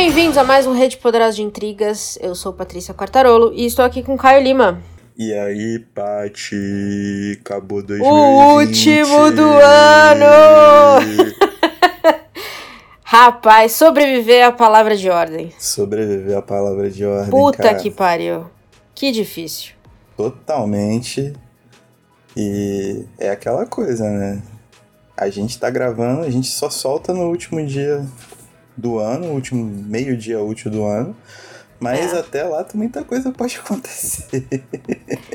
Bem-vindos a mais um Rede Poderosa de Intrigas. Eu sou Patrícia Quartarolo e estou aqui com Caio Lima. E aí, Pati, acabou 2020. O último do ano! Rapaz, sobreviver à palavra de ordem. Sobreviver à palavra de ordem, Puta cara. que pariu. Que difícil. Totalmente. E é aquela coisa, né? A gente tá gravando, a gente só solta no último dia do ano, último meio dia útil do ano. Mas É. até lá muita coisa pode acontecer.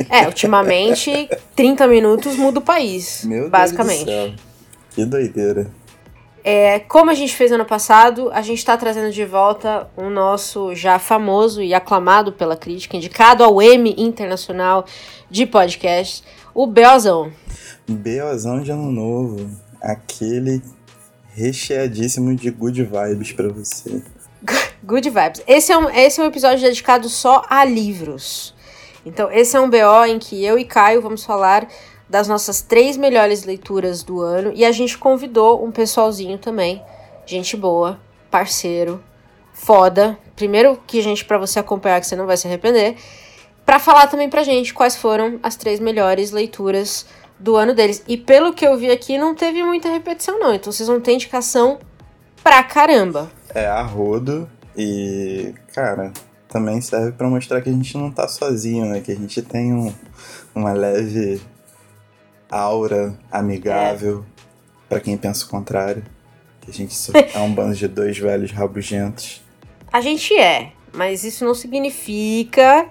É, ultimamente, 30 minutos muda o país. Meu basicamente. Deus do céu. Que doideira. É, como a gente fez ano passado, a gente está trazendo de volta o nosso já famoso e aclamado pela crítica, indicado ao M Internacional de Podcast, o Belzão. BOzão de ano novo. Aquele recheadíssimo de good vibes pra você. Good Vibes. Esse é, um, esse é um episódio dedicado só a livros. Então, esse é um BO em que eu e Caio vamos falar das nossas três melhores leituras do ano. E a gente convidou um pessoalzinho também. Gente boa, parceiro, foda. Primeiro que gente para você acompanhar que você não vai se arrepender. Pra falar também pra gente quais foram as três melhores leituras do ano deles. E pelo que eu vi aqui, não teve muita repetição, não. Então vocês vão ter indicação pra caramba. É a rodo e, cara, também serve pra mostrar que a gente não tá sozinho, né? Que a gente tem um, uma leve aura amigável pra quem pensa o contrário. Que a gente é um bando de dois velhos rabugentos. A gente é, mas isso não significa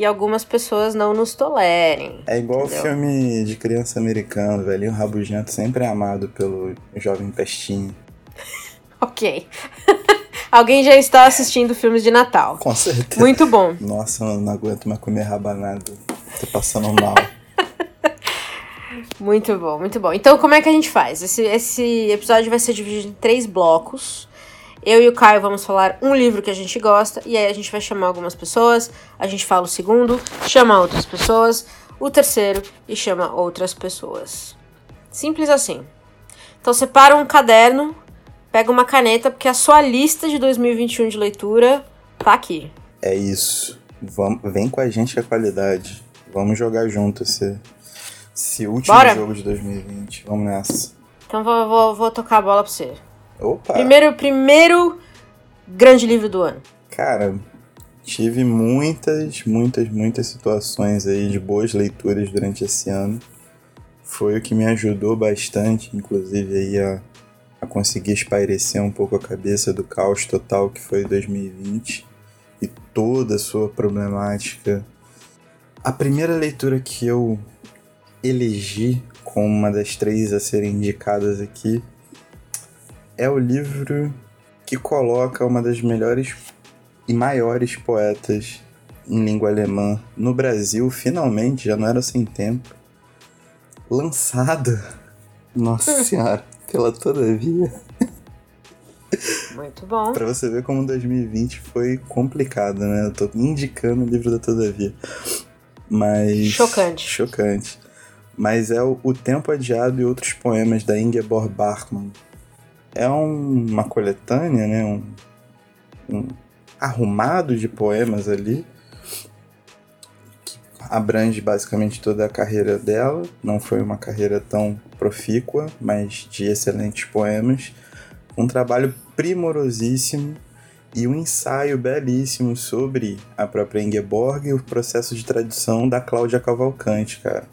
que algumas pessoas não nos tolerem. É igual o Entendeu? filme de criança americano, velhinho rabugento sempre é amado pelo jovem pestinho. Ok. Alguém já está assistindo filmes de Natal. Com certeza. Muito bom. Nossa, eu não aguento mais comer rabanada. Tô passando mal. Muito bom, muito bom. Então, como é que a gente faz? Esse, esse episódio vai ser dividido em três blocos. Eu e o Caio vamos falar um livro que a gente gosta, e aí a gente vai chamar algumas pessoas, a gente fala o segundo, chama outras pessoas, o terceiro e chama outras pessoas. Simples assim. Então separa um caderno, pega uma caneta, porque a sua lista de 2021 de leitura tá aqui. É isso. Vem com a gente a qualidade. Vamos jogar junto esse, esse último Bora. jogo de 2020. Vamos nessa. Então vou, vou, vou tocar a bola pra você. Opa! Primeiro, primeiro grande livro do ano. Cara, tive muitas, muitas, muitas situações aí de boas leituras durante esse ano. Foi o que me ajudou bastante, inclusive aí a, a conseguir espairecer um pouco a cabeça do caos total que foi 2020 e toda a sua problemática. A primeira leitura que eu elegi como uma das três a serem indicadas aqui é o livro que coloca uma das melhores e maiores poetas em língua alemã no Brasil, finalmente, já não era sem tempo, lançado. Nossa senhora, pela todavia. Muito bom. Pra você ver como 2020 foi complicado, né? Eu tô indicando o livro da Todavia. Mas. Chocante. Chocante. Mas é o, o Tempo Adiado e Outros Poemas da Ingeborg Bachmann. É um- uma coletânea, né? Um, um arrumado de poemas ali. Que abrange basicamente toda a carreira dela. Não foi uma carreira tão profícua, mas de excelentes poemas um trabalho primorosíssimo e um ensaio belíssimo sobre a própria Ingeborg e o processo de tradução da Cláudia Cavalcante, cara.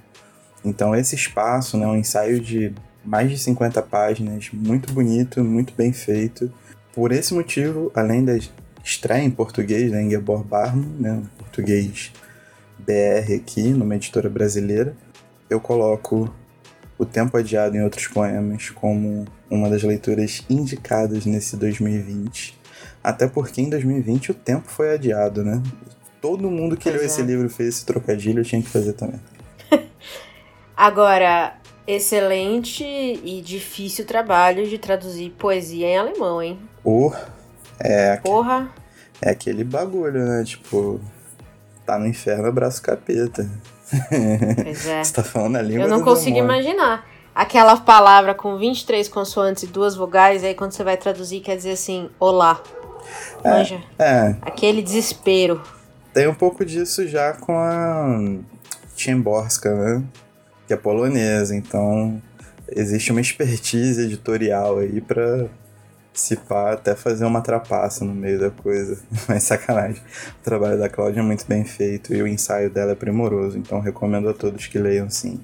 Então esse espaço, né, um ensaio de mais de 50 páginas, muito bonito, muito bem feito. Por esse motivo, além da estreia em português da Ingeborg Barman, né, um português BR aqui, numa editora brasileira, eu coloco O Tempo Adiado em Outros Poemas como uma das leituras indicadas nesse 2020. Até porque em 2020 o tempo foi adiado, né? Todo mundo que Pois leu é. esse livro fez esse trocadilho, eu tinha que fazer também. Agora, excelente e difícil trabalho de traduzir poesia em alemão, hein? O é, Porra. é aquele bagulho, né? Tipo, tá no inferno, abraço capeta. Pois é. Você tá falando a língua Eu não consigo demônio. imaginar. Aquela palavra com 23 consoantes e duas vogais, aí quando você vai traduzir quer dizer assim, olá. Manja. É, Aquele desespero. tem um pouco disso já com a Szymborska, né? Que é polonesa, então existe uma expertise editorial aí pra se pá, até fazer uma trapaça no meio da coisa. Mas sacanagem. O trabalho da Cláudia é muito bem feito e o ensaio dela é primoroso, então recomendo a todos que leiam sim.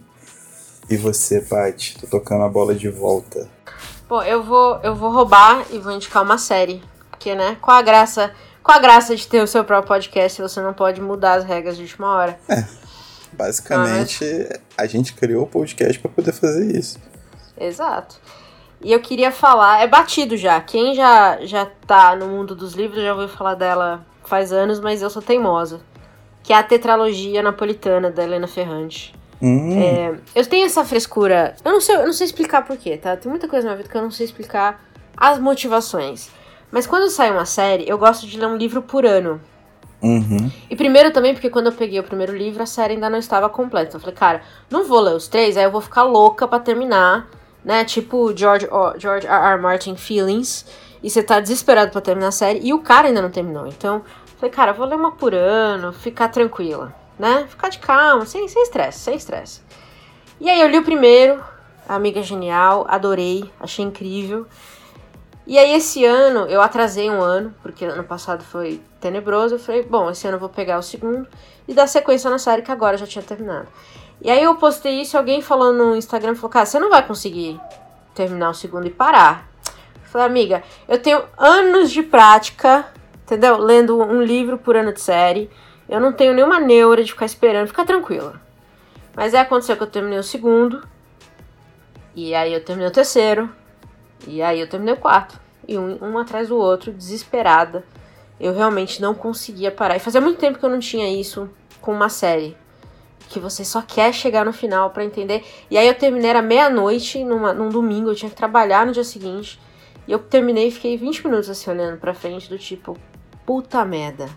E você, Paty? Tô tocando a bola de volta. Bom, eu vou, eu vou roubar e vou indicar uma série. Porque, né? Qual a graça, qual a graça de ter o seu próprio podcast você não pode mudar as regras de última hora? Basicamente, a gente criou o podcast pra poder fazer isso. Exato. E eu queria falar, é batido já. Quem já, já tá no mundo dos livros já ouviu falar dela faz anos, mas eu sou teimosa. Que é a tetralogia napolitana da Helena Ferrante. Hum, É, eu tenho essa frescura. Eu não sei, eu não sei explicar porquê, tá? Tem muita coisa na vida que eu não sei explicar as motivações. Mas quando sai uma série, eu gosto de ler um livro por ano. Uhum. E primeiro também, porque quando eu peguei o primeiro livro, a série ainda não estava completa. Então eu falei, cara, não vou ler os três, aí eu vou ficar louca pra terminar, né? Tipo George, ó, George R. R. Martin Feelings. E você tá desesperado pra terminar a série. E o cara ainda não terminou. Então, eu falei, cara, eu vou ler uma por ano, ficar tranquila, né? Ficar de calma, sem estresse, sem estresse. E aí eu li o primeiro, Amiga Genial, adorei, achei incrível. E aí esse ano eu atrasei um ano, porque ano passado foi tenebroso. Eu falei, bom, esse ano eu vou pegar o segundo e dar sequência na série que agora já tinha terminado. E aí eu postei isso e alguém falou no Instagram, falou, cara, você não vai conseguir terminar o segundo e parar. Eu falei, amiga, eu tenho anos de prática, entendeu? Lendo um livro por ano de série. Eu não tenho nenhuma neura de ficar esperando, fica tranquila. Mas aí aconteceu que eu terminei o segundo. E aí eu terminei o terceiro. E aí eu terminei o quarto. E um, um atrás do outro, desesperada. Eu realmente não conseguia parar. E fazia muito tempo que eu não tinha isso com uma série. Que você só quer chegar no final pra entender. E aí eu terminei era meia-noite num domingo, eu tinha que trabalhar no dia seguinte. E eu terminei e fiquei 20 minutos assim olhando pra frente, do tipo, puta merda.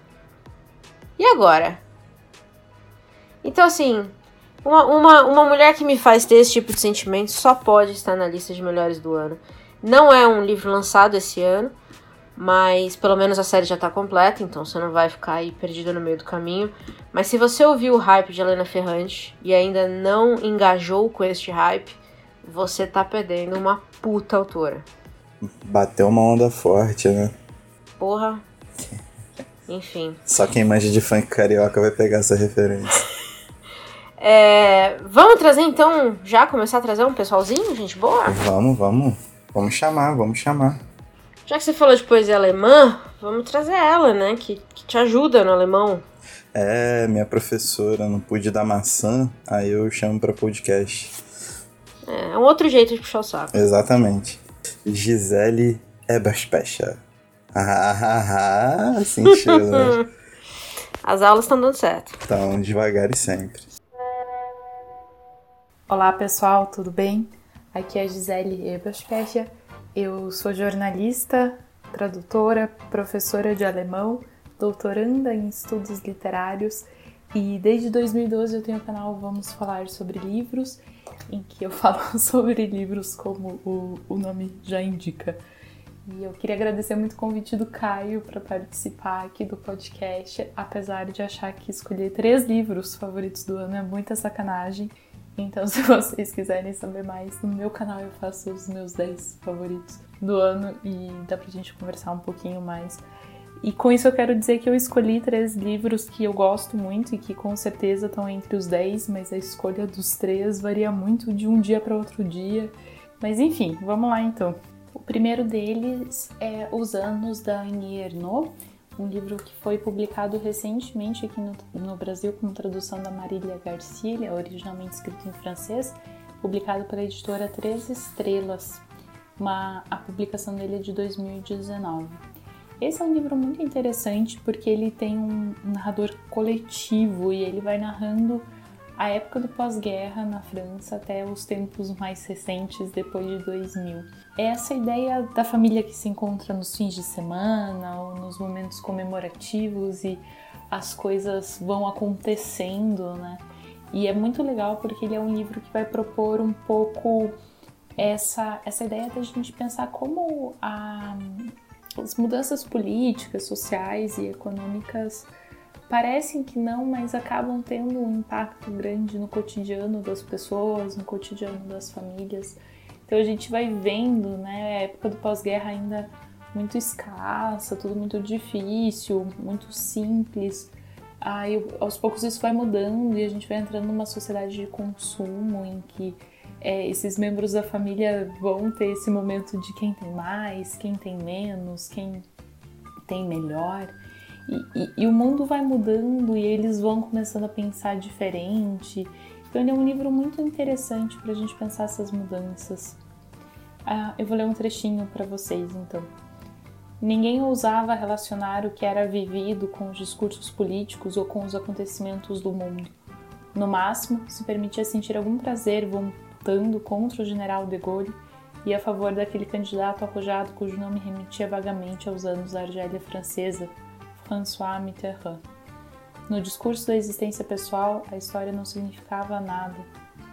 E agora? Então assim, uma, uma, uma mulher que me faz ter esse tipo de sentimento só pode estar na lista de melhores do ano. Não é um livro lançado esse ano, mas pelo menos a série já tá completa, então você não vai ficar aí perdida no meio do caminho. Mas se você ouviu o hype de Helena Ferrante e ainda não engajou com este hype, você tá perdendo uma puta autora. Bateu uma onda forte, né? Porra. Enfim. Só quem manja de funk carioca vai pegar essa referência. É, vamos trazer então, já começar a trazer um pessoalzinho, gente boa? Vamos, vamos. Vamos chamar, vamos chamar. Já que você falou de poesia alemã, vamos trazer ela, né? Que, que te ajuda no alemão. É, minha professora não pude dar maçã, aí eu chamo pra podcast. É, é um outro jeito de puxar o saco. Exatamente. Gisele Eberspecher. Ah, sentiu, né? As aulas estão dando certo. Então, devagar e sempre. Olá pessoal, tudo bem? Aqui é a Gisele Eberspecher. Eu sou jornalista, tradutora, professora de alemão, doutoranda em estudos literários e desde 2012 eu tenho o canal Vamos Falar sobre Livros, em que eu falo sobre livros como o, o nome já indica. E eu queria agradecer muito o convite do Caio para participar aqui do podcast, apesar de achar que escolher três livros favoritos do ano é muita sacanagem. Então, se vocês quiserem saber mais, no meu canal eu faço os meus 10 favoritos do ano e dá pra gente conversar um pouquinho mais. E com isso eu quero dizer que eu escolhi três livros que eu gosto muito e que com certeza estão entre os 10, mas a escolha dos três varia muito de um dia para outro dia. Mas enfim, vamos lá então. O primeiro deles é Os Anos da Annie Ernaux, um livro que foi publicado recentemente aqui no, no Brasil com tradução da Marília Garcia, originalmente escrito em francês, publicado pela editora Três Estrelas. Uma, a publicação dele é de 2019. Esse é um livro muito interessante porque ele tem um narrador coletivo e ele vai narrando a época do pós-guerra na França até os tempos mais recentes, depois de 2000. É essa ideia da família que se encontra nos fins de semana ou nos momentos comemorativos e as coisas vão acontecendo, né? E é muito legal porque ele é um livro que vai propor um pouco essa, essa ideia da gente pensar como a, as mudanças políticas, sociais e econômicas parecem que não, mas acabam tendo um impacto grande no cotidiano das pessoas, no cotidiano das famílias. Então a gente vai vendo, né, a época do pós-guerra ainda muito escassa, tudo muito difícil, muito simples. Aí aos poucos isso vai mudando e a gente vai entrando numa sociedade de consumo em que é, esses membros da família vão ter esse momento de quem tem mais, quem tem menos, quem tem melhor. E, e, e, o mundo vai mudando e eles vão começando a pensar diferente. Então ele é um livro muito interessante para a gente pensar essas mudanças. Ah, eu vou ler um trechinho para vocês então. Ninguém ousava relacionar o que era vivido com os discursos políticos ou com os acontecimentos do mundo. No máximo, se permitia sentir algum prazer voltando contra o general de Gaulle e a favor daquele candidato arrojado cujo nome remetia vagamente aos anos da Argélia francesa, François Mitterrand. No discurso da existência pessoal, a história não significava nada.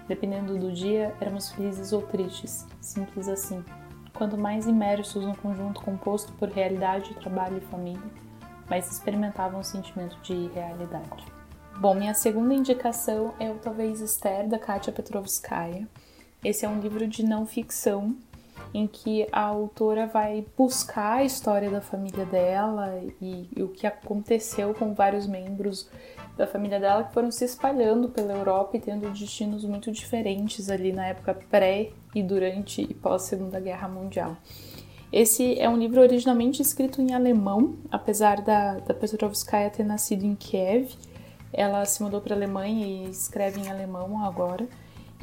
Dependendo do dia, éramos felizes ou tristes, simples assim. Quanto mais imersos no conjunto composto por realidade, trabalho e família, mais experimentavam o sentimento de irrealidade. Bom, minha segunda indicação é o Talvez Esther, da Katia Petrovskaya. Esse é um livro de não ficção em que a autora vai buscar a história da família dela e, e, o que aconteceu com vários membros da família dela que foram se espalhando pela Europa e tendo destinos muito diferentes ali na época pré e durante e pós Segunda Guerra Mundial. Esse é um livro originalmente escrito em alemão, apesar da, da Petrovskaya ter nascido em Kiev. Ela se mudou para a Alemanha e escreve em alemão agora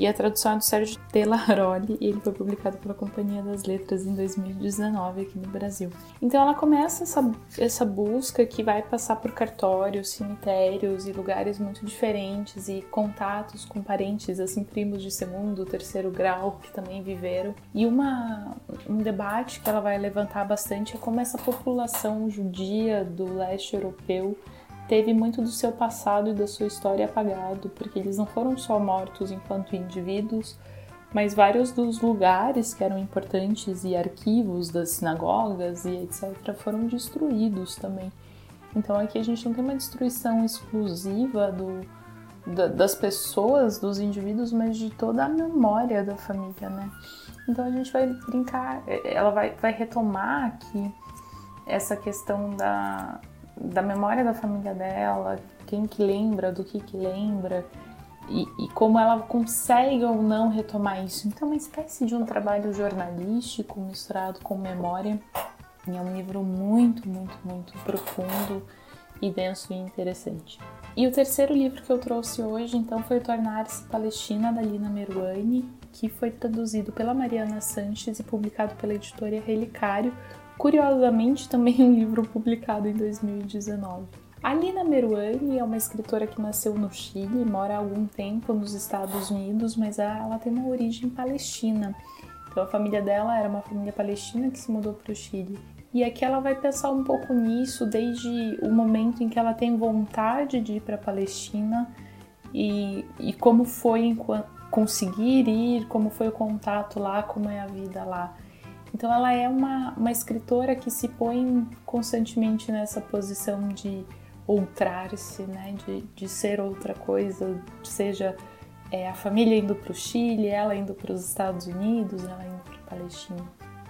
e a tradução é do Sérgio Telaroli e ele foi publicado pela Companhia das Letras em 2019 aqui no Brasil. Então ela começa essa, essa busca que vai passar por cartórios, cemitérios e lugares muito diferentes e contatos com parentes, assim, primos de segundo, terceiro grau que também viveram. E uma, um debate que ela vai levantar bastante é como essa população judia do leste europeu teve muito do seu passado e da sua história apagado, porque eles não foram só mortos enquanto indivíduos, mas vários dos lugares que eram importantes e arquivos das sinagogas e etc. foram destruídos também. Então aqui a gente não tem uma destruição exclusiva do, da, das pessoas, dos indivíduos, mas de toda a memória da família, né? Então a gente vai brincar, ela vai, vai retomar aqui essa questão da, da memória da família dela, quem que lembra, do que que lembra, e, e, como ela consegue ou não retomar isso. Então, é uma espécie de um trabalho jornalístico misturado com memória. E é um livro muito, muito, muito profundo e denso e interessante. E o terceiro livro que eu trouxe hoje, então, foi Tornar-se Palestina, da Lina Meruane, que foi traduzido pela Mariana Sanches e publicado pela editora Relicário, Curiosamente, também um livro publicado em 2019. A Lina Meruane é uma escritora que nasceu no Chile, mora há algum tempo nos Estados Unidos, mas ela tem uma origem palestina. Então a família dela era uma família palestina que se mudou para o Chile. E aqui ela vai pensar um pouco nisso desde o momento em que ela tem vontade de ir para a Palestina e, e como foi conseguir ir, como foi o contato lá, como é a vida lá. Então ela é uma, uma escritora que se põe constantemente nessa posição de outrar-se, né? de, de ser outra coisa, seja é, a família indo para o Chile, ela indo para os Estados Unidos, ela indo para a Palestina.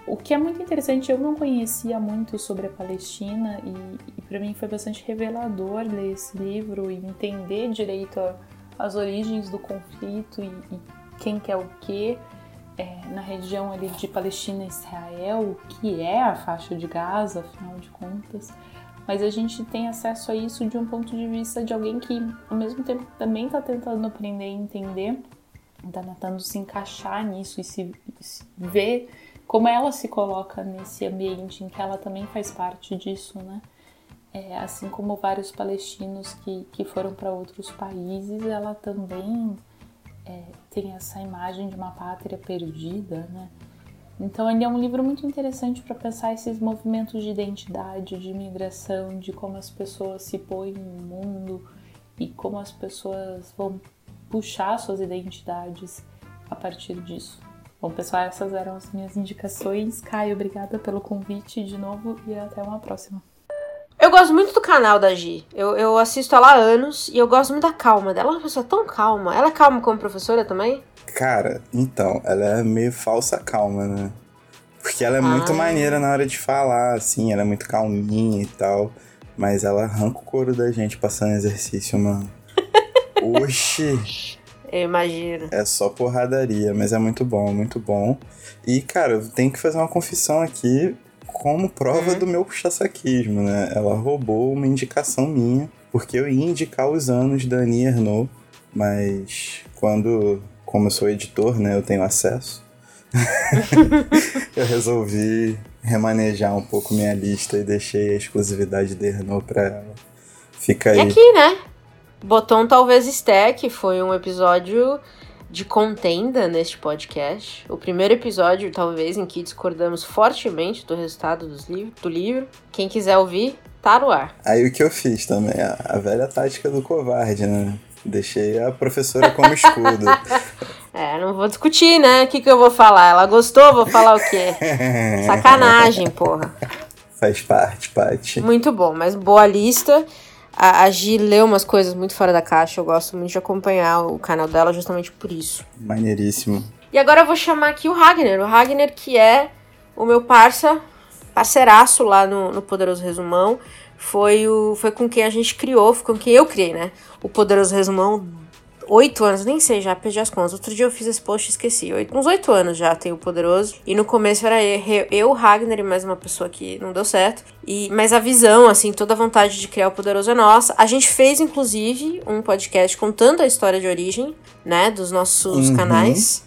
O que é muito interessante, eu não conhecia muito sobre a Palestina e, e para mim foi bastante revelador ler esse livro e entender direito a, as origens do conflito e, e quem quer o quê é, na região ali de Palestina e Israel, que é a faixa de Gaza, afinal de contas, mas a gente tem acesso a isso de um ponto de vista de alguém que, ao mesmo tempo, também está tentando aprender e entender, está tentando se encaixar nisso e se, se ver como ela se coloca nesse ambiente em que ela também faz parte disso, né? É, assim como vários palestinos que, que foram para outros países, ela também é, tem essa imagem de uma pátria perdida, né? Então ele é um livro muito interessante para pensar esses movimentos de identidade, de migração, de como as pessoas se põem no mundo e como as pessoas vão puxar suas identidades a partir disso. Bom, pessoal, essas eram as minhas indicações. Caio, obrigada pelo convite de novo e até uma próxima. Eu gosto muito do canal da Gi. Eu, eu assisto ela há anos e eu gosto muito da calma dela. Ela é uma pessoa tão calma. Ela é calma como professora também? Cara, então, ela é meio falsa calma, né? Porque ela é ah. muito maneira na hora de falar, assim, ela é muito calminha e tal. Mas ela arranca o couro da gente passando exercício, mano. Oxi! Eu imagino. É só porradaria, mas é muito bom, muito bom. E, cara, eu tenho que fazer uma confissão aqui como prova uhum. do meu puxa-saquismo, né? Ela roubou uma indicação minha, porque eu ia indicar os anos da Annie Ernaux, mas quando, como eu sou editor, né, eu tenho acesso, eu resolvi remanejar um pouco minha lista e deixei a exclusividade de Ernaux pra ela. Fica aí. E aqui, né? Um talvez stack, foi um episódio de contenda neste podcast. O primeiro episódio, talvez, em que discordamos fortemente do resultado liv do livro. Quem quiser ouvir, tá no ar. Aí o que eu fiz também, a, a velha tática do covarde, né? Deixei a professora como escudo. é, não vou discutir, né? O que, que eu vou falar? Ela gostou, vou falar o quê? Sacanagem, porra. Faz parte, Paty. Muito bom, mas boa lista. A, a Gi lê umas coisas muito fora da caixa. Eu gosto muito de acompanhar o canal dela justamente por isso. Maneiríssimo. E agora eu vou chamar aqui o Ragnar. O Ragnar, que é o meu parça, parceiraço lá no, no Poderoso Resumão. Foi, o, foi com quem a gente criou, foi com quem eu criei, né? O Poderoso Resumão oito anos, nem sei, já perdi as contas. Outro dia eu fiz esse post e esqueci. Oito, uns oito anos já tem o Poderoso. E no começo era eu, eu, Ragnar e mais uma pessoa que não deu certo. E, mas a visão, assim, toda a vontade de criar o Poderoso é nossa. A gente fez, inclusive, um podcast contando a história de origem, né, dos nossos uhum. canais.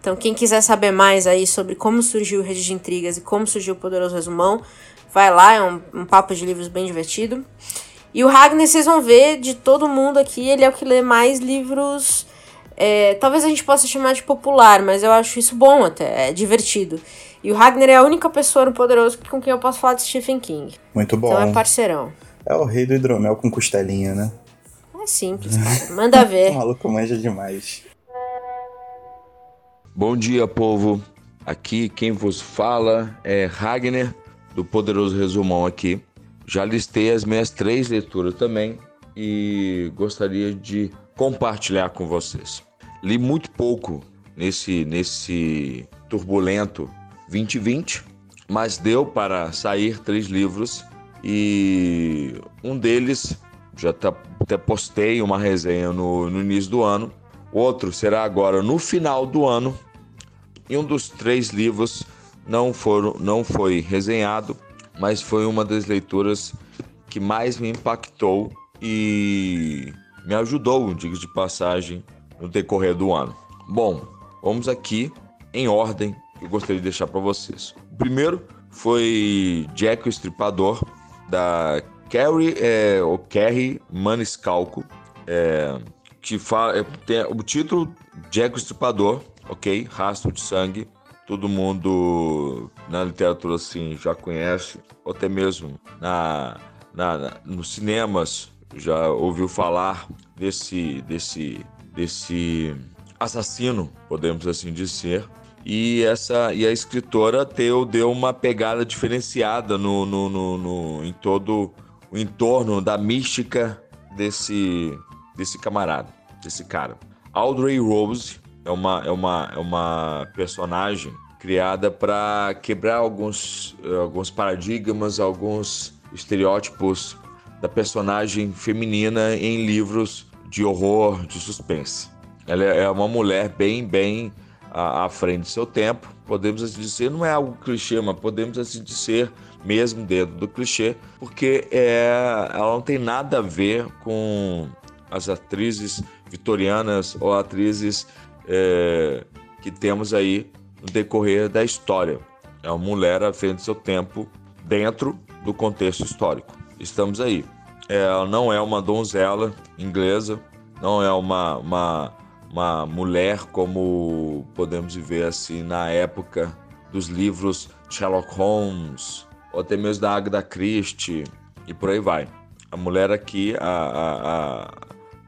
Então, quem quiser saber mais aí sobre como surgiu o Rede de Intrigas e como surgiu o Poderoso Resumão, vai lá, é um, um papo de livros bem divertido. E o Ragnar, vocês vão ver, de todo mundo aqui, ele é o que lê mais livros. É, talvez a gente possa chamar de popular, mas eu acho isso bom até, é divertido. E o Ragnar é a única pessoa no Poderoso com quem eu posso falar de Stephen King. Muito bom. Então é parceirão. É o rei do hidromel com costelinha, né? É simples, cara. Manda ver. o maluco manja demais. Bom dia, povo. Aqui quem vos fala é Ragnar, do Poderoso Resumão aqui. Já listei as minhas três leituras também e gostaria de compartilhar com vocês. Li muito pouco nesse, nesse turbulento 2020, mas deu para sair três livros e um deles já tá, até postei uma resenha no, no início do ano. Outro será agora no final do ano. E um dos três livros não, foram, não foi resenhado mas foi uma das leituras que mais me impactou e me ajudou, digo de passagem, no decorrer do ano. Bom, vamos aqui em ordem que eu gostaria de deixar para vocês. O primeiro foi Jack o Estripador, da Carrie, é, ou Carrie Maniscalco, é, que fala, é, tem o título Jack o Estripador, ok? Rastro de Sangue, todo mundo na literatura assim já conhece, ou até mesmo na, na, na nos cinemas já ouviu falar desse desse desse assassino, podemos assim dizer. E essa e a escritora Theo deu uma pegada diferenciada no, no, no, no em todo o entorno da mística desse desse camarada, desse cara. Audrey Rose é uma, é uma, é uma personagem criada para quebrar alguns, alguns paradigmas, alguns estereótipos da personagem feminina em livros de horror, de suspense. Ela é uma mulher bem, bem à, à frente do seu tempo. Podemos assim dizer, não é algo clichê, mas podemos assim dizer mesmo dentro do clichê, porque é, ela não tem nada a ver com as atrizes vitorianas ou atrizes é, que temos aí no decorrer da história. É uma mulher à frente do seu tempo dentro do contexto histórico. Estamos aí. Ela não é uma donzela inglesa, não é uma, uma, uma mulher como podemos ver assim na época dos livros Sherlock Holmes, ou até mesmo da Agatha Christie, e por aí vai. A mulher aqui, a, a,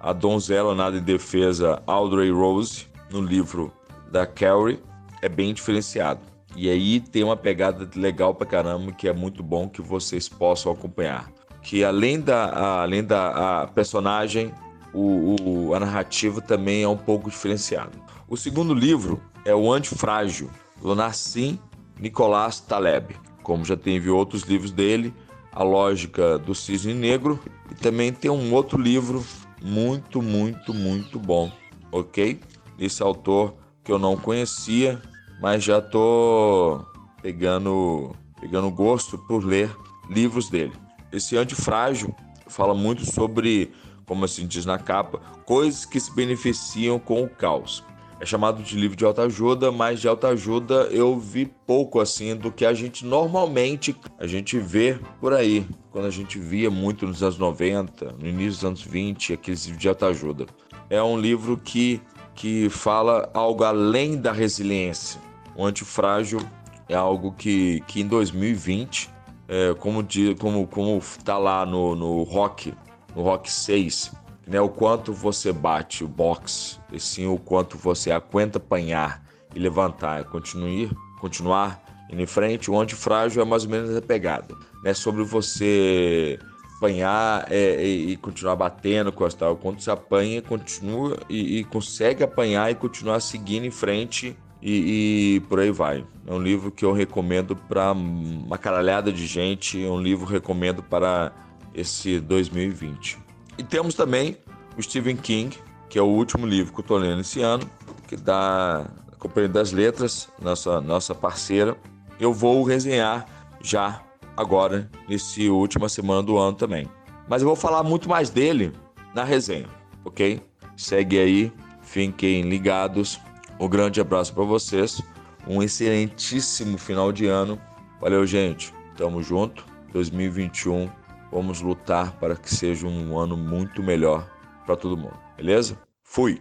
a, a donzela nada em defesa Audrey Rose, no livro da Carrie, é bem diferenciado. E aí tem uma pegada legal pra caramba que é muito bom que vocês possam acompanhar. Que além da, além da personagem, o, o, a narrativa também é um pouco diferenciada. O segundo livro é O Antifrágil, do Nassim Nicolás Taleb. Como já teve outros livros dele, A Lógica do Cisne Negro, e também tem um outro livro muito, muito, muito bom, ok? Esse autor que eu não conhecia, mas já tô pegando, pegando gosto por ler livros dele. Esse Antifrágil fala muito sobre, como assim diz na capa, coisas que se beneficiam com o caos. É chamado de livro de autoajuda, mas de autoajuda eu vi pouco assim do que a gente normalmente a gente vê por aí, quando a gente via muito nos anos 90, no início dos anos 20, aqueles livros de autoajuda. É um livro que que fala algo além da resiliência. O antifrágil é algo que, que em 2020, é, como, de, como, como tá lá no, no Rock, no Rock 6, né, o quanto você bate o box, e sim o quanto você aguenta apanhar e levantar e continuar, continuar indo em frente, o antifrágil é mais ou menos a pegada. Né, sobre você apanhar é, e, e, continuar batendo. Quando você apanha, continua e, e, consegue apanhar e continuar seguindo em frente e, e, por aí vai. É um livro que eu recomendo para uma caralhada de gente, é um livro que recomendo para esse 2020. E temos também o Stephen King, que é o último livro que eu estou lendo esse ano, que dá a Companhia das Letras, nossa, nossa parceira. Eu vou resenhar já agora, nesse última semana do ano também. Mas eu vou falar muito mais dele na resenha, ok? Segue aí, fiquem ligados. Um grande abraço para vocês. Um excelentíssimo final de ano. Valeu, gente. Tamo junto. 2021. Vamos lutar para que seja um ano muito melhor para todo mundo. Beleza? Fui.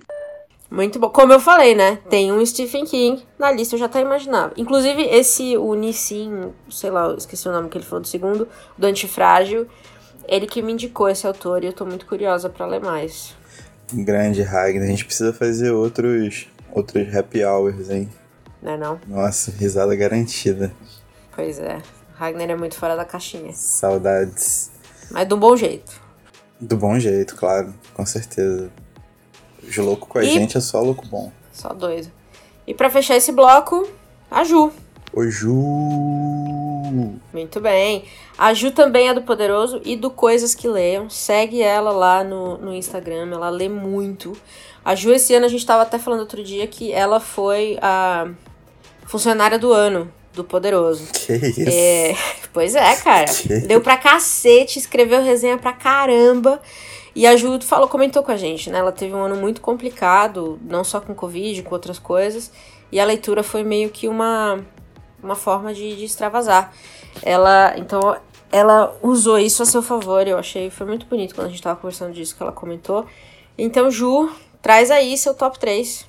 Muito bom. Como eu falei, né? Tem um Stephen King na lista, eu já até imaginava. Inclusive, esse, o Nissin, sei lá, esqueci o nome que ele falou do segundo, do Antifrágil, ele que me indicou esse autor e eu tô muito curiosa para ler mais. Grande Ragnar, a gente precisa fazer outros, outros happy hours, hein? Não é não? Nossa, risada garantida. Pois é. Ragnar é muito fora da caixinha. Saudades. Mas do bom jeito. Do bom jeito, claro, com certeza. De louco com a e... gente é só louco bom. Só doido. E para fechar esse bloco, a Ju. O Ju. Muito bem. A Ju também é do Poderoso e do Coisas que Leiam. Segue ela lá no, no Instagram, ela lê muito. A Ju, esse ano, a gente tava até falando outro dia que ela foi a funcionária do ano do Poderoso. Que isso? É, pois é, cara. Que... Deu pra cacete, escreveu resenha pra caramba. E a Ju falou, comentou com a gente, né? Ela teve um ano muito complicado, não só com Covid, com outras coisas. E a leitura foi meio que uma, uma forma de, de extravasar. Ela, então, ela usou isso a seu favor. Eu achei, foi muito bonito quando a gente tava conversando disso que ela comentou. Então, Ju, traz aí seu top 3.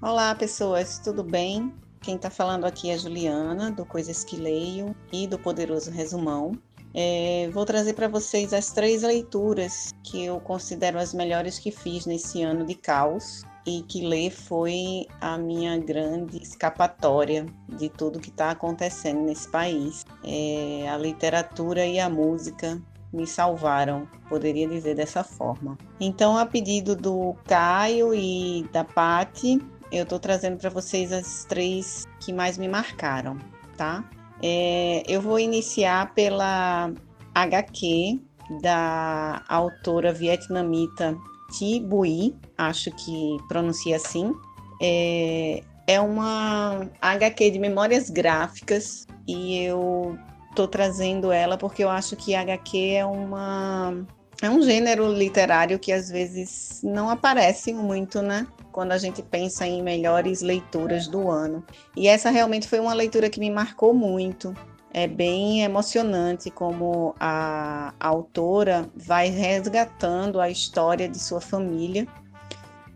Olá, pessoas, tudo bem? Quem está falando aqui é Juliana, do Coisas que Leio e do Poderoso Resumão. É, vou trazer para vocês as três leituras que eu considero as melhores que fiz nesse ano de caos e que ler foi a minha grande escapatória de tudo que está acontecendo nesse país. É, a literatura e a música me salvaram, poderia dizer dessa forma. Então, a pedido do Caio e da Pati, eu estou trazendo para vocês as três que mais me marcaram, tá? É, eu vou iniciar pela HQ da autora vietnamita Thi Bui, acho que pronuncia assim. É, é uma HQ de memórias gráficas e eu estou trazendo ela porque eu acho que HQ é uma é um gênero literário que às vezes não aparece muito, né? quando a gente pensa em melhores leituras do ano. E essa realmente foi uma leitura que me marcou muito. É bem emocionante como a, a autora vai resgatando a história de sua família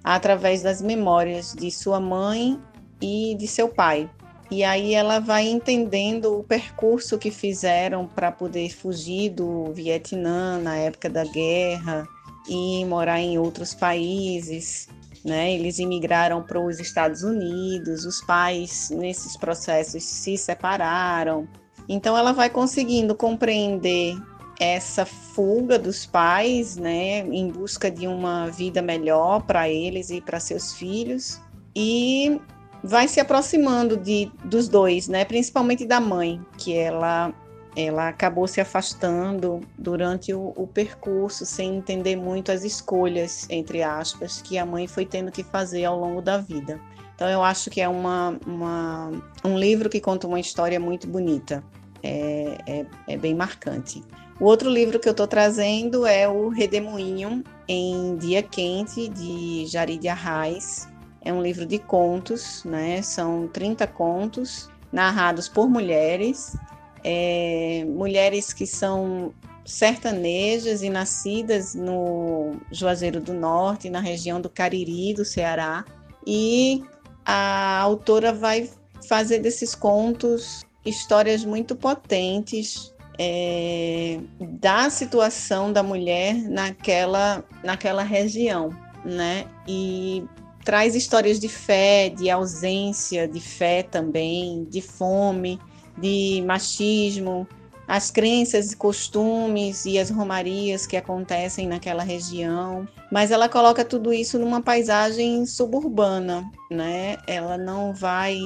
através das memórias de sua mãe e de seu pai. E aí ela vai entendendo o percurso que fizeram para poder fugir do Vietnã na época da guerra e morar em outros países né? Eles imigraram para os Estados Unidos, os pais nesses processos se separaram. Então ela vai conseguindo compreender essa fuga dos pais, né, em busca de uma vida melhor para eles e para seus filhos, e vai se aproximando de, dos dois, né, principalmente da mãe, que ela ela acabou se afastando durante o, o, percurso, sem entender muito as escolhas, entre aspas, que a mãe foi tendo que fazer ao longo da vida. Então, eu acho que é uma, uma um livro que conta uma história muito bonita, é, é, é bem marcante. O outro livro que eu estou trazendo é o Redemoinho em Dia Quente, de Jarid Arraes. É um livro de contos, né? São 30 contos narrados por mulheres, é, mulheres que são sertanejas e nascidas no Juazeiro do Norte, na região do Cariri, do Ceará. E a autora vai fazer desses contos histórias muito potentes é, da situação da mulher naquela, naquela região, né? E traz histórias de fé, de ausência de fé também, de fome, de machismo, as crenças e costumes e as romarias que acontecem naquela região, mas ela coloca tudo isso numa paisagem suburbana, né? Ela não vai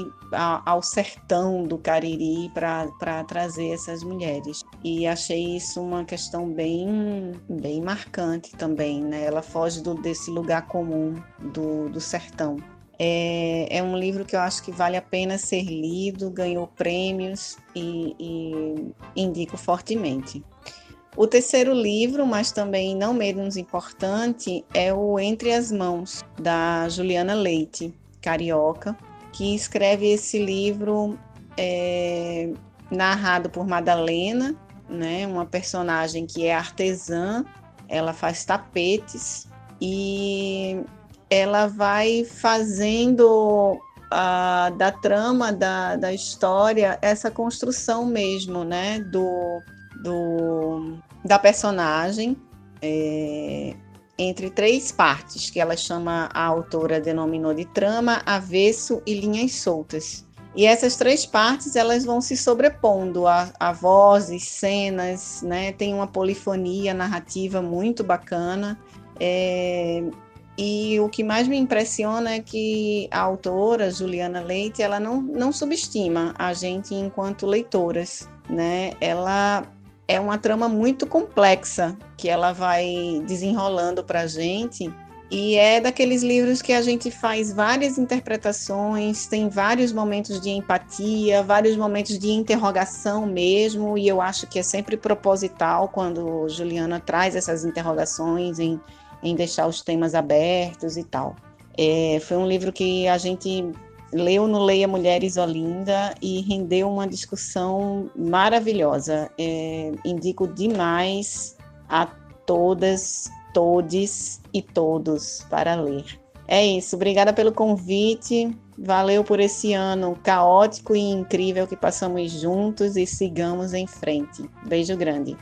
ao sertão do Cariri para trazer essas mulheres. E achei isso uma questão bem, bem marcante também, né? Ela foge do, desse lugar comum do, do sertão. É, é, um livro que eu acho que vale a pena ser lido, ganhou prêmios e, e indico fortemente. O terceiro livro, mas também não menos importante, é o Entre as Mãos, da Juliana Leite, carioca, que escreve esse livro é, narrado por Madalena, né, uma personagem que é artesã, ela faz tapetes e ela vai fazendo uh, da trama da, da história essa construção mesmo, né, do, do da personagem é, entre três partes que ela chama a autora denominou de trama, avesso e linhas soltas. E essas três partes elas vão se sobrepondo a, a vozes, cenas, né? Tem uma polifonia narrativa muito bacana. É, e o que mais me impressiona é que a autora, Juliana Leite, ela não, não subestima a gente enquanto leitoras, né? Ela é uma trama muito complexa que ela vai desenrolando para a gente. E é daqueles livros que a gente faz várias interpretações, tem vários momentos de empatia, vários momentos de interrogação mesmo, e eu acho que é sempre proposital quando Juliana traz essas interrogações em em deixar os temas abertos e tal. É, foi um livro que a gente leu no Leia Mulheres Olinda e rendeu uma discussão maravilhosa. É, indico demais a todas, todes e todos para ler. É isso, obrigada pelo convite. Valeu por esse ano caótico e incrível que passamos juntos e sigamos em frente. Beijo grande.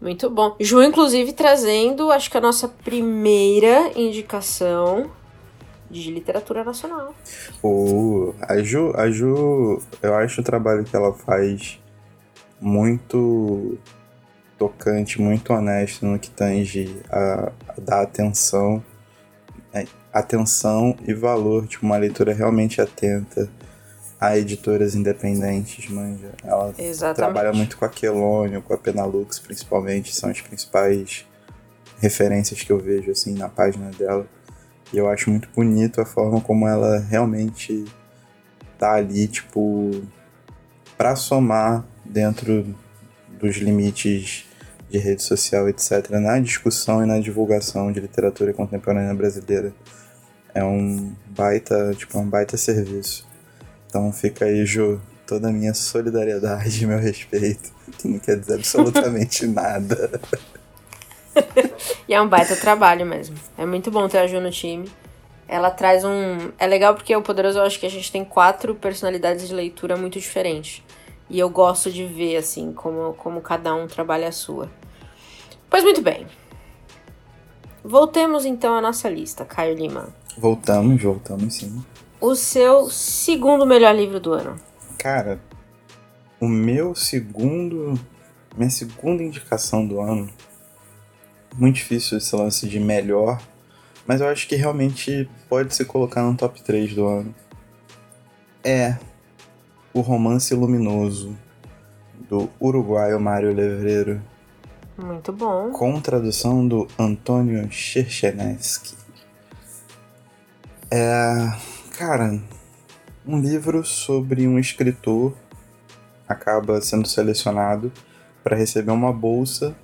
Muito bom. Ju, inclusive, trazendo, acho que a nossa primeira indicação de literatura nacional. O, a, Ju, a Ju, eu acho o trabalho que ela faz muito tocante, muito honesto no que tange a, a dar atenção, é, atenção e valor, tipo, uma leitura realmente atenta a editoras independentes, manja. Ela Exatamente. trabalha muito com a Quelônio, com a Penalux, principalmente, são as principais referências que eu vejo assim na página dela. E eu acho muito bonito a forma como ela realmente tá ali, tipo, para somar dentro dos limites de rede social, etc., na discussão e na divulgação de literatura contemporânea brasileira. É um baita, tipo, um baita serviço. Então fica aí, Ju, toda a minha solidariedade e meu respeito, que não quer dizer absolutamente nada. e é um baita trabalho mesmo. É muito bom ter a Ju no time. Ela traz um. É legal porque o Poderoso eu acho que a gente tem quatro personalidades de leitura muito diferentes. E eu gosto de ver, assim, como, como cada um trabalha a sua. Pois muito bem. Voltemos então à nossa lista, Caio Lima. Voltamos, voltamos sim. O seu segundo melhor livro do ano? Cara, o meu segundo. Minha segunda indicação do ano. Muito difícil esse lance de melhor, mas eu acho que realmente pode se colocar no top 3 do ano. É o romance luminoso do uruguaio Mário Levreiro. Muito bom. Com tradução do Antônio Cherchenesky. É. Cara, um livro sobre um escritor acaba sendo selecionado para receber uma bolsa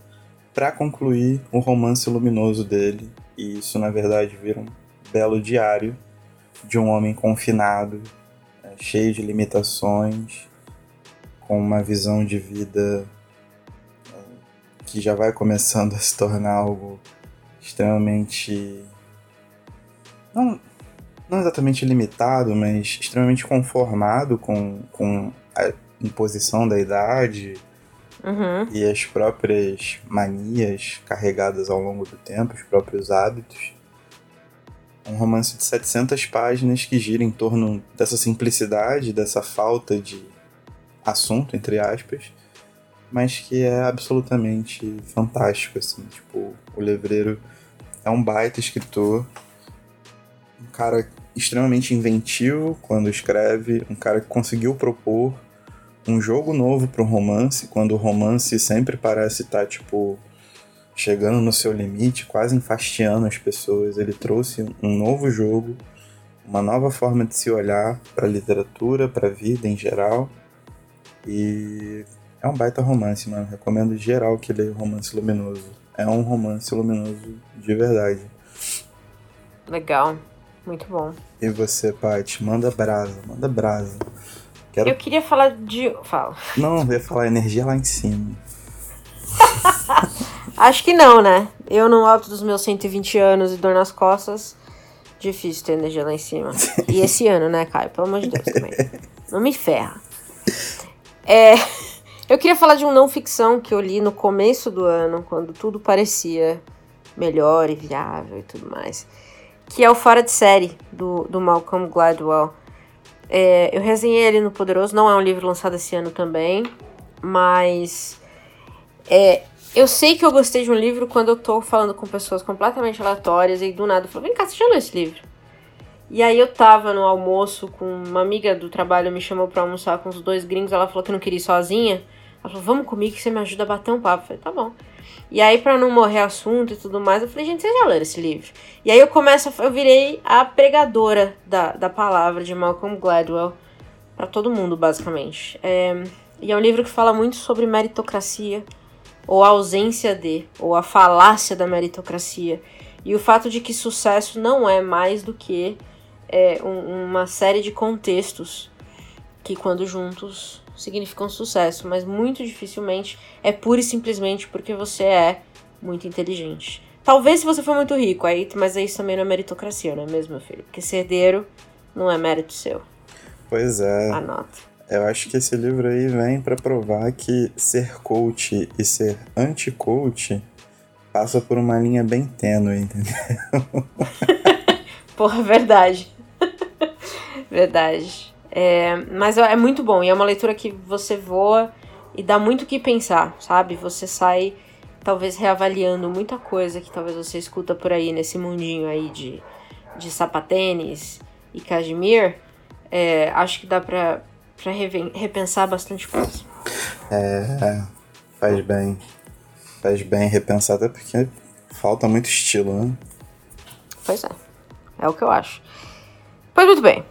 para concluir o romance luminoso dele. E isso, na verdade, vira um belo diário de um homem confinado, é, cheio de limitações, com uma visão de vida é, que já vai começando a se tornar algo extremamente. Não, não exatamente limitado, mas extremamente conformado com, com a imposição da idade uhum. e as próprias manias carregadas ao longo do tempo, os próprios hábitos. Um romance de 700 páginas que gira em torno dessa simplicidade, dessa falta de assunto, entre aspas, mas que é absolutamente fantástico, assim. Tipo, o Levreiro é um baita escritor, um cara extremamente inventivo quando escreve, um cara que conseguiu propor um jogo novo para o romance, quando o romance sempre parece estar, tá, tipo, chegando no seu limite, quase enfastiando as pessoas. Ele trouxe um novo jogo, uma nova forma de se olhar para a literatura, para a vida em geral. E é um baita romance, mano. Recomendo geral que leia Romance Luminoso. É um romance luminoso de verdade. Legal. Muito bom. E você, Paty? Manda brasa, manda brasa. Quero... Eu queria falar de. Fala. Não, eu ia falar energia lá em cima. Acho que não, né? Eu, no alto dos meus 120 anos e dor nas costas, difícil ter energia lá em cima. E esse ano, né, Caio? Pelo amor de Deus também. Não me ferra. É, eu queria falar de um não ficção que eu li no começo do ano, quando tudo parecia melhor e viável e tudo mais. Que é o Fora de Série, do, do Malcolm Gladwell. É, eu resenhei ele no Poderoso, não é um livro lançado esse ano também, mas é, eu sei que eu gostei de um livro quando eu tô falando com pessoas completamente aleatórias e do nada eu falo, vem cá, você já leu esse livro? E aí eu tava no almoço com uma amiga do trabalho, me chamou pra almoçar com os dois gringos, ela falou que não queria ir sozinha. Ela falou, vamos comigo que você me ajuda a bater um papo. Eu falei, tá bom. E aí, para não morrer assunto e tudo mais, eu falei, gente, vocês já leram esse livro? E aí eu começo, eu virei a pregadora da, da palavra de Malcolm Gladwell para todo mundo, basicamente. É, e é um livro que fala muito sobre meritocracia, ou a ausência de, ou a falácia da meritocracia. E o fato de que sucesso não é mais do que é, um, uma série de contextos que, quando juntos, significam sucesso, mas muito dificilmente é pura e simplesmente porque você é muito inteligente. Talvez se você for muito rico, aí, mas isso também não é meritocracia, não é mesmo, meu filho? Porque ser herdeiro não é mérito seu. Pois é. Anota. Eu acho que esse livro aí vem para provar que ser coach e ser anti-coach passa por uma linha bem tênue, entendeu? Porra, verdade. verdade. É, mas é muito bom e é uma leitura que você voa e dá muito o que pensar, sabe? Você sai talvez reavaliando muita coisa que talvez você escuta por aí nesse mundinho aí de, de sapatênis e cashmere. É, acho que dá pra, pra repensar bastante coisa. É, faz bem. Faz bem repensar, até porque falta muito estilo, né? Pois é. É o que eu acho. Pois muito bem.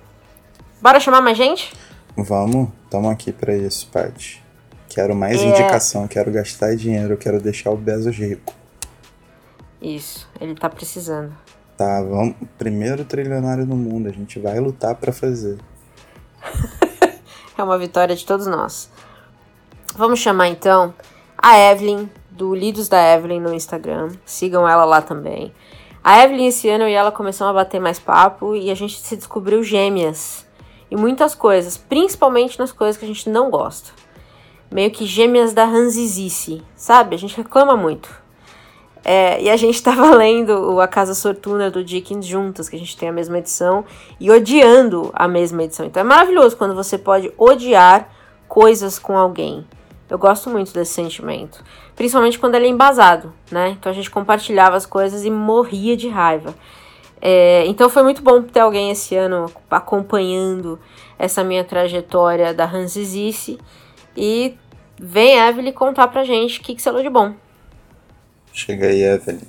Bora chamar mais gente? Vamos, estamos aqui para isso, Paty. Quero mais é... indicação, quero gastar dinheiro, quero deixar o Bezos rico. Isso, ele tá precisando. Tá, vamos. Primeiro trilionário do mundo, a gente vai lutar para fazer. é uma vitória de todos nós. Vamos chamar então a Evelyn, do Lidos da Evelyn no Instagram. Sigam ela lá também. A Evelyn esse ano e ela começaram a bater mais papo e a gente se descobriu gêmeas e muitas coisas, principalmente nas coisas que a gente não gosta. Meio que gêmeas da ranzizice, sabe? A gente reclama muito. É, e a gente tava lendo o A Casa Sortuna do Dickens juntas, que a gente tem a mesma edição, e odiando a mesma edição. Então é maravilhoso quando você pode odiar coisas com alguém. Eu gosto muito desse sentimento. Principalmente quando ele é embasado, né? Então a gente compartilhava as coisas e morria de raiva. É, então foi muito bom ter alguém esse ano acompanhando essa minha trajetória da Hansizice. E vem Evelyn contar pra gente o que, que você de bom. Chega aí, Evelyn.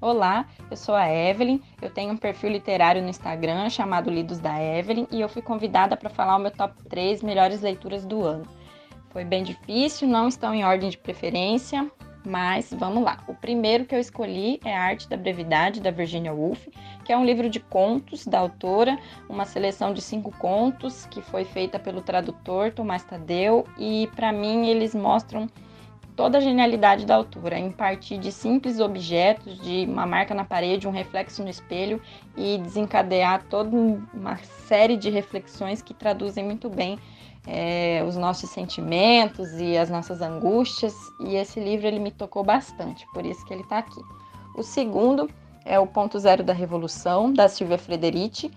Olá, eu sou a Evelyn, eu tenho um perfil literário no Instagram chamado Lidos da Evelyn e eu fui convidada para falar o meu top 3 melhores leituras do ano. Foi bem difícil, não estão em ordem de preferência, mas vamos lá. O primeiro que eu escolhi é A Arte da Brevidade, da Virginia Woolf, que é um livro de contos da autora, uma seleção de cinco contos que foi feita pelo tradutor Tomás Tadeu, e para mim eles mostram toda a genialidade da autora em partir de simples objetos, de uma marca na parede, um reflexo no espelho e desencadear toda uma série de reflexões que traduzem muito bem é, os nossos sentimentos e as nossas angústias. E esse livro ele me tocou bastante, por isso que ele está aqui. O segundo é o Ponto Zero da Revolução da Silvia Frederici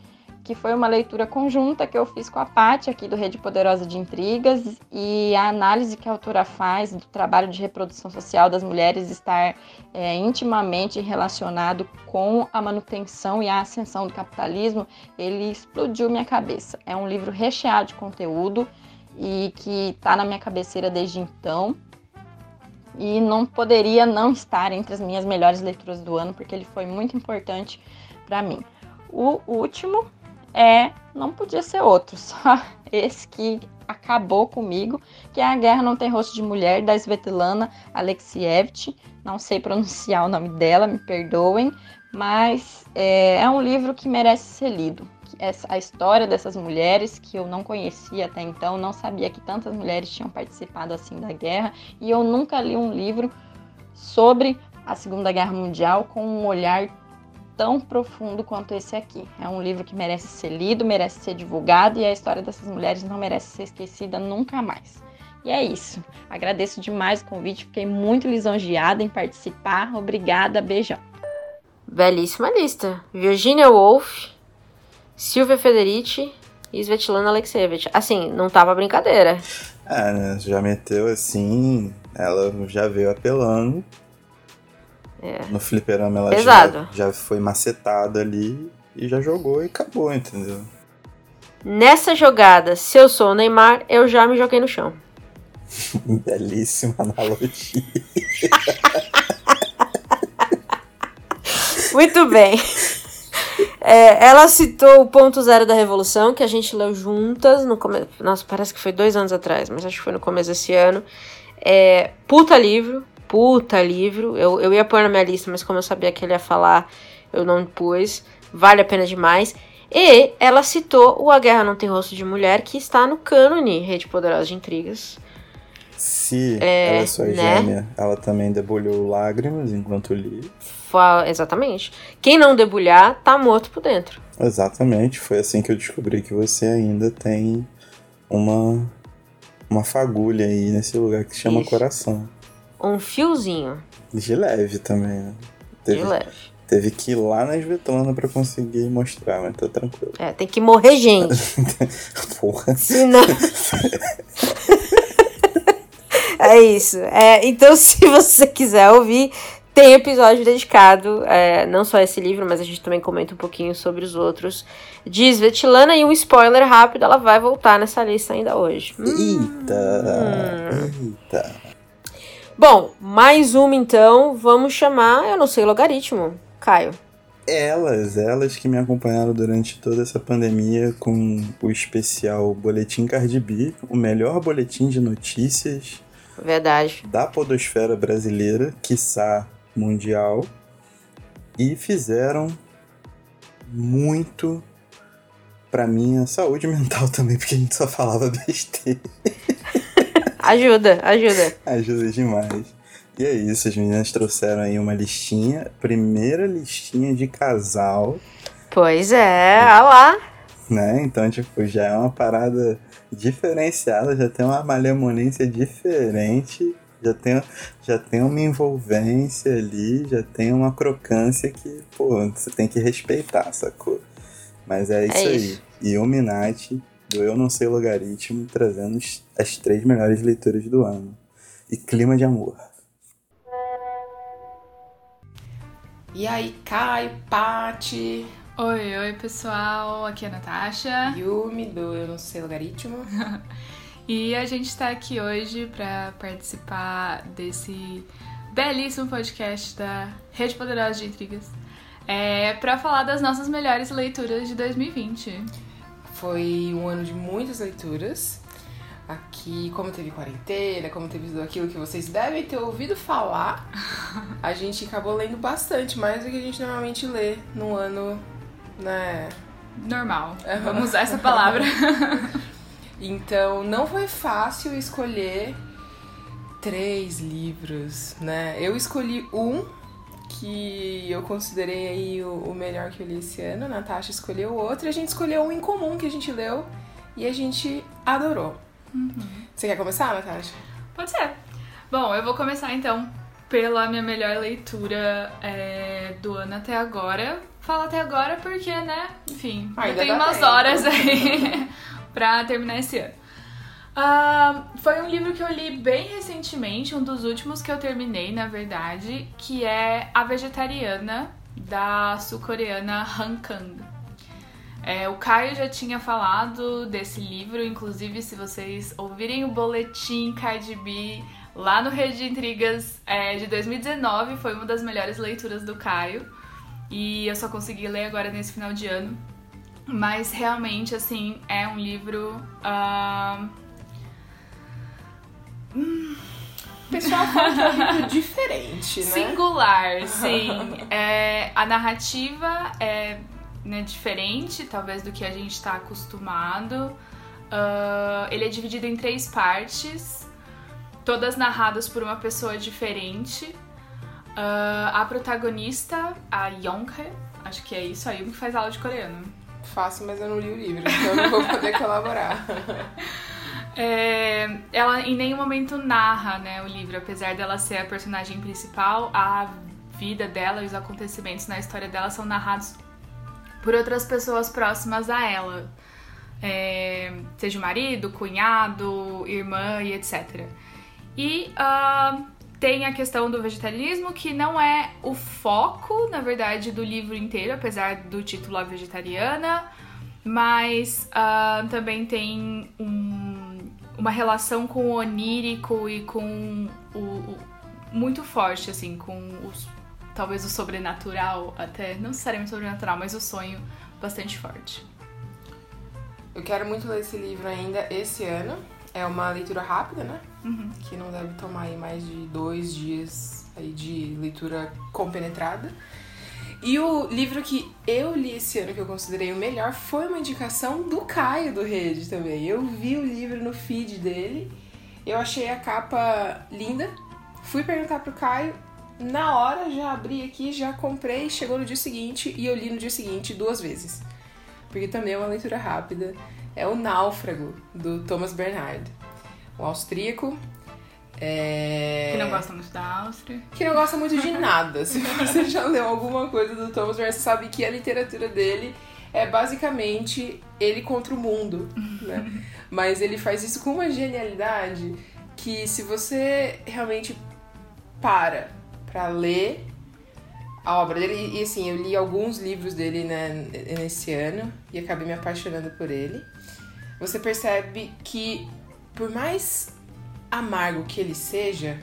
que foi uma leitura conjunta que eu fiz com a Paty aqui do Rede Poderosa de Intrigas e a análise que a autora faz do trabalho de reprodução social das mulheres estar é, intimamente relacionado com a manutenção e a ascensão do capitalismo, ele explodiu minha cabeça. É um livro recheado de conteúdo e que está na minha cabeceira desde então e não poderia não estar entre as minhas melhores leituras do ano porque ele foi muito importante para mim. O último é não podia ser outro, só esse que acabou comigo, que é A Guerra Não Tem Rosto de Mulher, da Svetlana Alexievich. Não sei pronunciar o nome dela, me perdoem, mas é, é um livro que merece ser lido. A história dessas mulheres que eu não conhecia até então, não sabia que tantas mulheres tinham participado assim da guerra, e eu nunca li um livro sobre a Segunda Guerra Mundial com um olhar tão profundo quanto esse aqui. É um livro que merece ser lido, merece ser divulgado e a história dessas mulheres não merece ser esquecida nunca mais. E é isso. Agradeço demais o convite, fiquei muito lisonjeada em participar. Obrigada, beijão. Belíssima lista. Virginia Woolf, Silvia Federici e Svetlana Alexievich. Assim, não tava brincadeira. É, né? Já meteu assim, ela já veio apelando é. No fliperama ela já, já foi macetada ali e já jogou e acabou, entendeu? Nessa jogada, se eu sou o Neymar, eu já me joguei no chão. Belíssima analogia. Muito bem. É, ela citou o ponto zero da revolução, que a gente leu juntas no começo. Nossa, parece que foi dois anos atrás, mas acho que foi no começo desse ano. É, puta livro, puta livro. Eu, eu ia pôr na minha lista, mas como eu sabia que ele ia falar, eu não pus. Vale a pena demais. E ela citou o A Guerra Não Tem Rosto de Mulher, que está no cânone Rede Poderosa de Intrigas. Se é, ela é sua né? gêmea, ela também debulhou lágrimas enquanto li. Exatamente. Quem não debulhar, tá morto por dentro. Exatamente. Foi assim que eu descobri que você ainda tem uma, uma fagulha aí nesse lugar que se chama Isso. coração um fiozinho. De leve também, né? Teve, de leve. Teve que ir lá na Svetlana pra conseguir mostrar, mas tô tranquilo. É, tem que morrer gente. Porra. Senão... é isso. É, então, se você quiser ouvir, tem episódio dedicado, é, não só a esse livro, mas a gente também comenta um pouquinho sobre os outros de Svetlana. E um spoiler rápido, ela vai voltar nessa lista ainda hoje. Eita! Hum. Eita! Bom, mais uma então. Vamos chamar, eu não sei, logaritmo. Caio. Elas, elas que me acompanharam durante toda essa pandemia com o especial Boletim Cardi B, o melhor boletim de notícias. Verdade. Da podosfera brasileira, quiçá mundial. E fizeram muito pra minha saúde mental também, porque a gente só falava besteira. Ajuda, ajuda. Ajuda demais. E é isso, as meninas trouxeram aí uma listinha, primeira listinha de casal. Pois é, olha lá. Né? Então, tipo, já é uma parada diferenciada, já tem uma malemolência diferente, já tem, já tem uma envolvência ali, já tem uma crocância que, pô, você tem que respeitar, sacou? Mas é isso, é isso. aí. Illuminati, do Eu Não Sei Logaritmo, trazendo as três melhores leituras do ano. E clima de amor. E aí, Caio, Pati. Oi, oi pessoal, aqui é a Natasha. Yumi, do Eu Não Sei Logaritmo. e a gente está aqui hoje para participar desse belíssimo podcast da Rede Poderosa de Intrigas. É, para falar das nossas melhores leituras de 2020. Foi um ano de muitas leituras. Aqui, como teve quarentena, como teve tudo aquilo que vocês devem ter ouvido falar, a gente acabou lendo bastante, mais do que a gente normalmente lê no ano, né? Normal. Vamos usar essa palavra. então, não foi fácil escolher três livros, né? Eu escolhi um que eu considerei aí o, o melhor que eu li esse ano, a Natasha escolheu outro, e a gente escolheu um em comum que a gente leu e a gente adorou. Uhum. Você quer começar, Natasha? Pode ser. Bom, eu vou começar então pela minha melhor leitura é, do ano até agora. Falo até agora porque, né, enfim, Ainda tem umas tempo. horas aí pra terminar esse ano. Uh, foi um livro que eu li bem recentemente, um dos últimos que eu terminei, na verdade, que é A Vegetariana, da sul-coreana Han Kang. É, o Caio já tinha falado desse livro, inclusive se vocês ouvirem o boletim Cardi B lá no Rede de Intrigas é, de 2019, foi uma das melhores leituras do Caio. E eu só consegui ler agora nesse final de ano. Mas realmente, assim, é um livro. Uh... Hum... O pessoal fala que é um livro diferente, né? Singular, sim. É, a narrativa é né, diferente, talvez, do que a gente está acostumado. Uh, ele é dividido em três partes, todas narradas por uma pessoa diferente. Uh, a protagonista, a Yonke, acho que é isso, a Yumi que faz aula de coreano. Faço, mas eu não li o livro, então não vou poder colaborar. É, ela em nenhum momento narra né, o livro, apesar dela ser a personagem principal, a vida dela e os acontecimentos na história dela são narrados por outras pessoas próximas a ela. É, seja o marido, cunhado, irmã e etc. E uh, tem a questão do vegetarianismo, que não é o foco, na verdade, do livro inteiro, apesar do título A Vegetariana, mas uh, também tem um, uma relação com o onírico e com o, o muito forte, assim, com os talvez o sobrenatural, até não necessariamente sobrenatural, mas o sonho bastante forte. Eu quero muito ler esse livro ainda esse ano. É uma leitura rápida, né? Uhum. Que não deve tomar aí mais de dois dias aí de leitura compenetrada. E o livro que eu li esse ano, que eu considerei o melhor, foi uma indicação do Caio do Rede também. Eu vi o livro no feed dele, eu achei a capa linda, fui perguntar pro Caio, na hora já abri aqui, já comprei, chegou no dia seguinte e eu li no dia seguinte duas vezes. Porque também é uma leitura rápida. É O Náufrago, do Thomas Bernhard. Um austríaco. É... Que não gosta muito da Áustria. Que não gosta muito de nada. Se você já leu alguma coisa do Thomas você sabe que a literatura dele é basicamente ele contra o mundo. Né? Mas ele faz isso com uma genialidade que se você realmente para para ler a obra dele. E assim, eu li alguns livros dele né, nesse ano e acabei me apaixonando por ele. Você percebe que, por mais amargo que ele seja,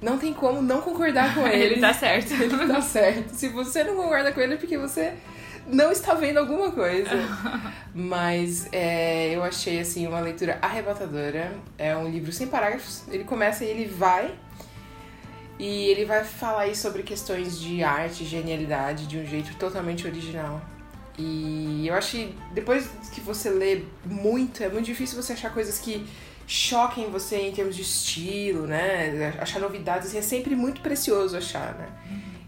não tem como não concordar com ele. ele tá certo. ele tá certo. Se você não concorda com ele é porque você não está vendo alguma coisa. Mas é, eu achei assim uma leitura arrebatadora. É um livro sem parágrafos. Ele começa e ele vai. E ele vai falar aí sobre questões de arte, genialidade, de um jeito totalmente original. E eu acho que depois que você lê muito, é muito difícil você achar coisas que choquem você em termos de estilo, né? Achar novidades, assim, é sempre muito precioso achar, né?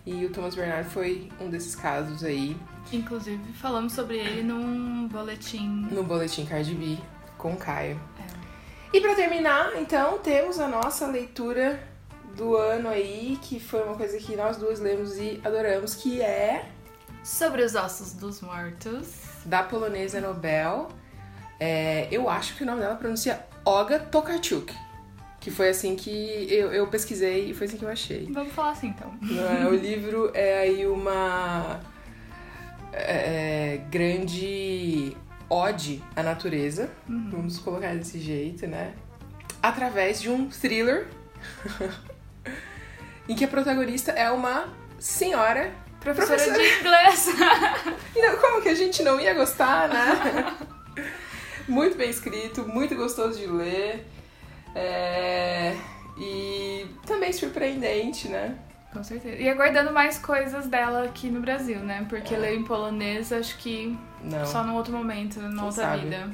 E o Thomas Bernard foi um desses casos aí. Inclusive, falamos sobre ele num boletim. No boletim Cardi B, com o Caio. E para terminar, então, temos a nossa leitura do ano aí, que foi uma coisa que nós duas lemos e adoramos, que é Sobre os ossos dos mortos. da polonesa Nobel. É, eu acho que o nome dela pronuncia Olga Tokarczuk. Que foi assim que eu, eu pesquisei e foi assim que eu achei. Vamos falar assim então. É, o livro é aí uma é, grande ode à natureza, vamos colocar desse jeito, né? Através de um thriller em que a protagonista é uma senhora Professora, Professora. de inglês. Então, como que a gente não ia gostar, né? Muito bem escrito, muito gostoso de ler. é, E também surpreendente, né? Com certeza. E aguardando mais coisas dela aqui no Brasil, né? Porque ler em polonês, acho que Não. só num outro momento, numa Quem outra sabe? vida.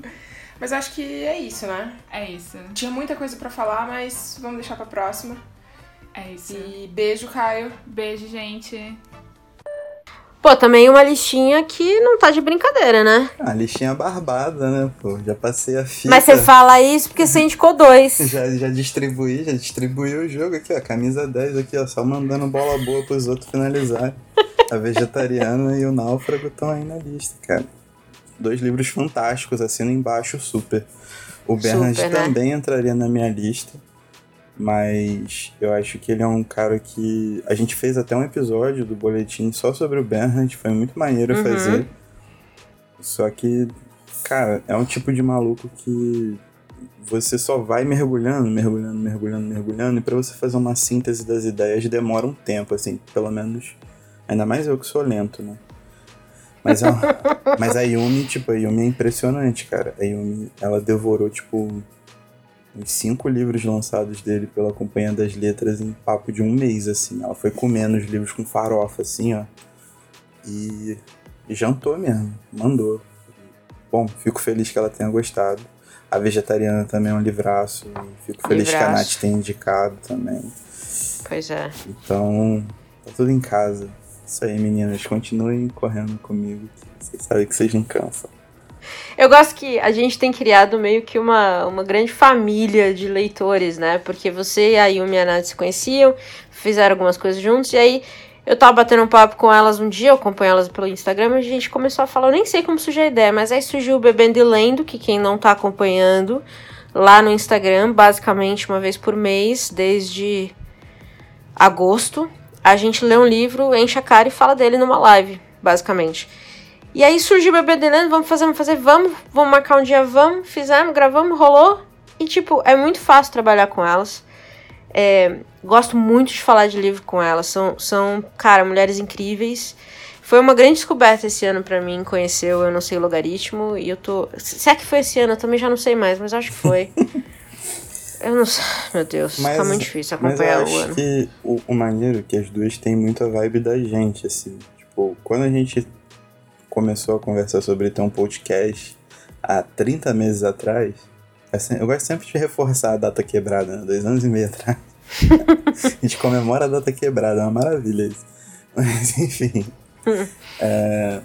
Mas acho que é isso, né? É isso. Tinha muita coisa pra falar, mas vamos deixar pra próxima. É isso. E beijo, Caio. Beijo, gente. Pô, também uma listinha que não tá de brincadeira, né? Ah, listinha barbada, né, pô? Já passei a fita. Mas você fala isso porque você indicou dois. Já, já distribuí, já distribuí o jogo aqui, ó. Camisa 10 aqui, ó. Só mandando bola boa pros outros finalizar. A vegetariana e o náufrago estão aí na lista, cara. Dois livros fantásticos, assino embaixo, super. O Bernard Super, né? também entraria na minha lista. Mas eu acho que ele é um cara que. A gente fez até um episódio do boletim só sobre o Bernard, foi muito maneiro Uhum. fazer. Só que, cara, é um tipo de maluco que você só vai mergulhando, mergulhando, mergulhando, mergulhando, e pra você fazer uma síntese das ideias demora um tempo, assim, pelo menos. Ainda mais eu que sou lento, né? Mas, a, mas a Yumi, tipo, a Yumi é impressionante, cara. A Yumi, ela devorou, tipo, uns cinco livros lançados dele pela Companhia das Letras em papo de um mês, assim. Ela foi comendo os livros com farofa, assim, ó. E, e jantou mesmo, mandou. Bom, fico feliz que ela tenha gostado. A Vegetariana também é um livraço. e Fico feliz que a Livraço. Nath tenha indicado também. Pois é. Então, tá tudo em casa. Isso aí, meninas. Continuem correndo comigo. Vocês sabem que vocês não cansam. Eu gosto que a gente tem criado meio que uma, uma grande família de leitores, né? Porque você e a Yumi e a Nath se conheciam, fizeram algumas coisas juntos, e aí eu tava batendo um papo com elas um dia, eu acompanho elas pelo Instagram, e a gente começou a falar, eu nem sei como surgiu a ideia, mas aí surgiu o Bebendo e Lendo, que quem não tá acompanhando, lá no Instagram, basicamente uma vez por mês, desde agosto, a gente lê um livro, enche a cara e fala dele numa live, basicamente. E aí surgiu o bebê Delano, vamos fazer, vamos fazer, vamos, vamos marcar um dia, vamos, fizemos, gravamos, rolou. E tipo, é muito fácil trabalhar com elas. É, gosto muito de falar de livro com elas. São, são, cara, mulheres incríveis. Foi uma grande descoberta esse ano pra mim, conhecer o Eu Não Sei Logaritmo. E eu tô. Se é que foi esse ano, eu também já não sei mais, mas acho que foi. eu não sei. Meu Deus, tá muito difícil mas eu acompanhar o acho ano. que o, o maneiro é que as duas têm muito a vibe da gente, assim. Tipo, quando a gente começou a conversar sobre ter um podcast há 30 meses atrás, é eu gosto sempre de reforçar a data quebrada, né? Dois anos e meio atrás. a gente comemora a data quebrada, é uma maravilha isso. Mas, enfim. é,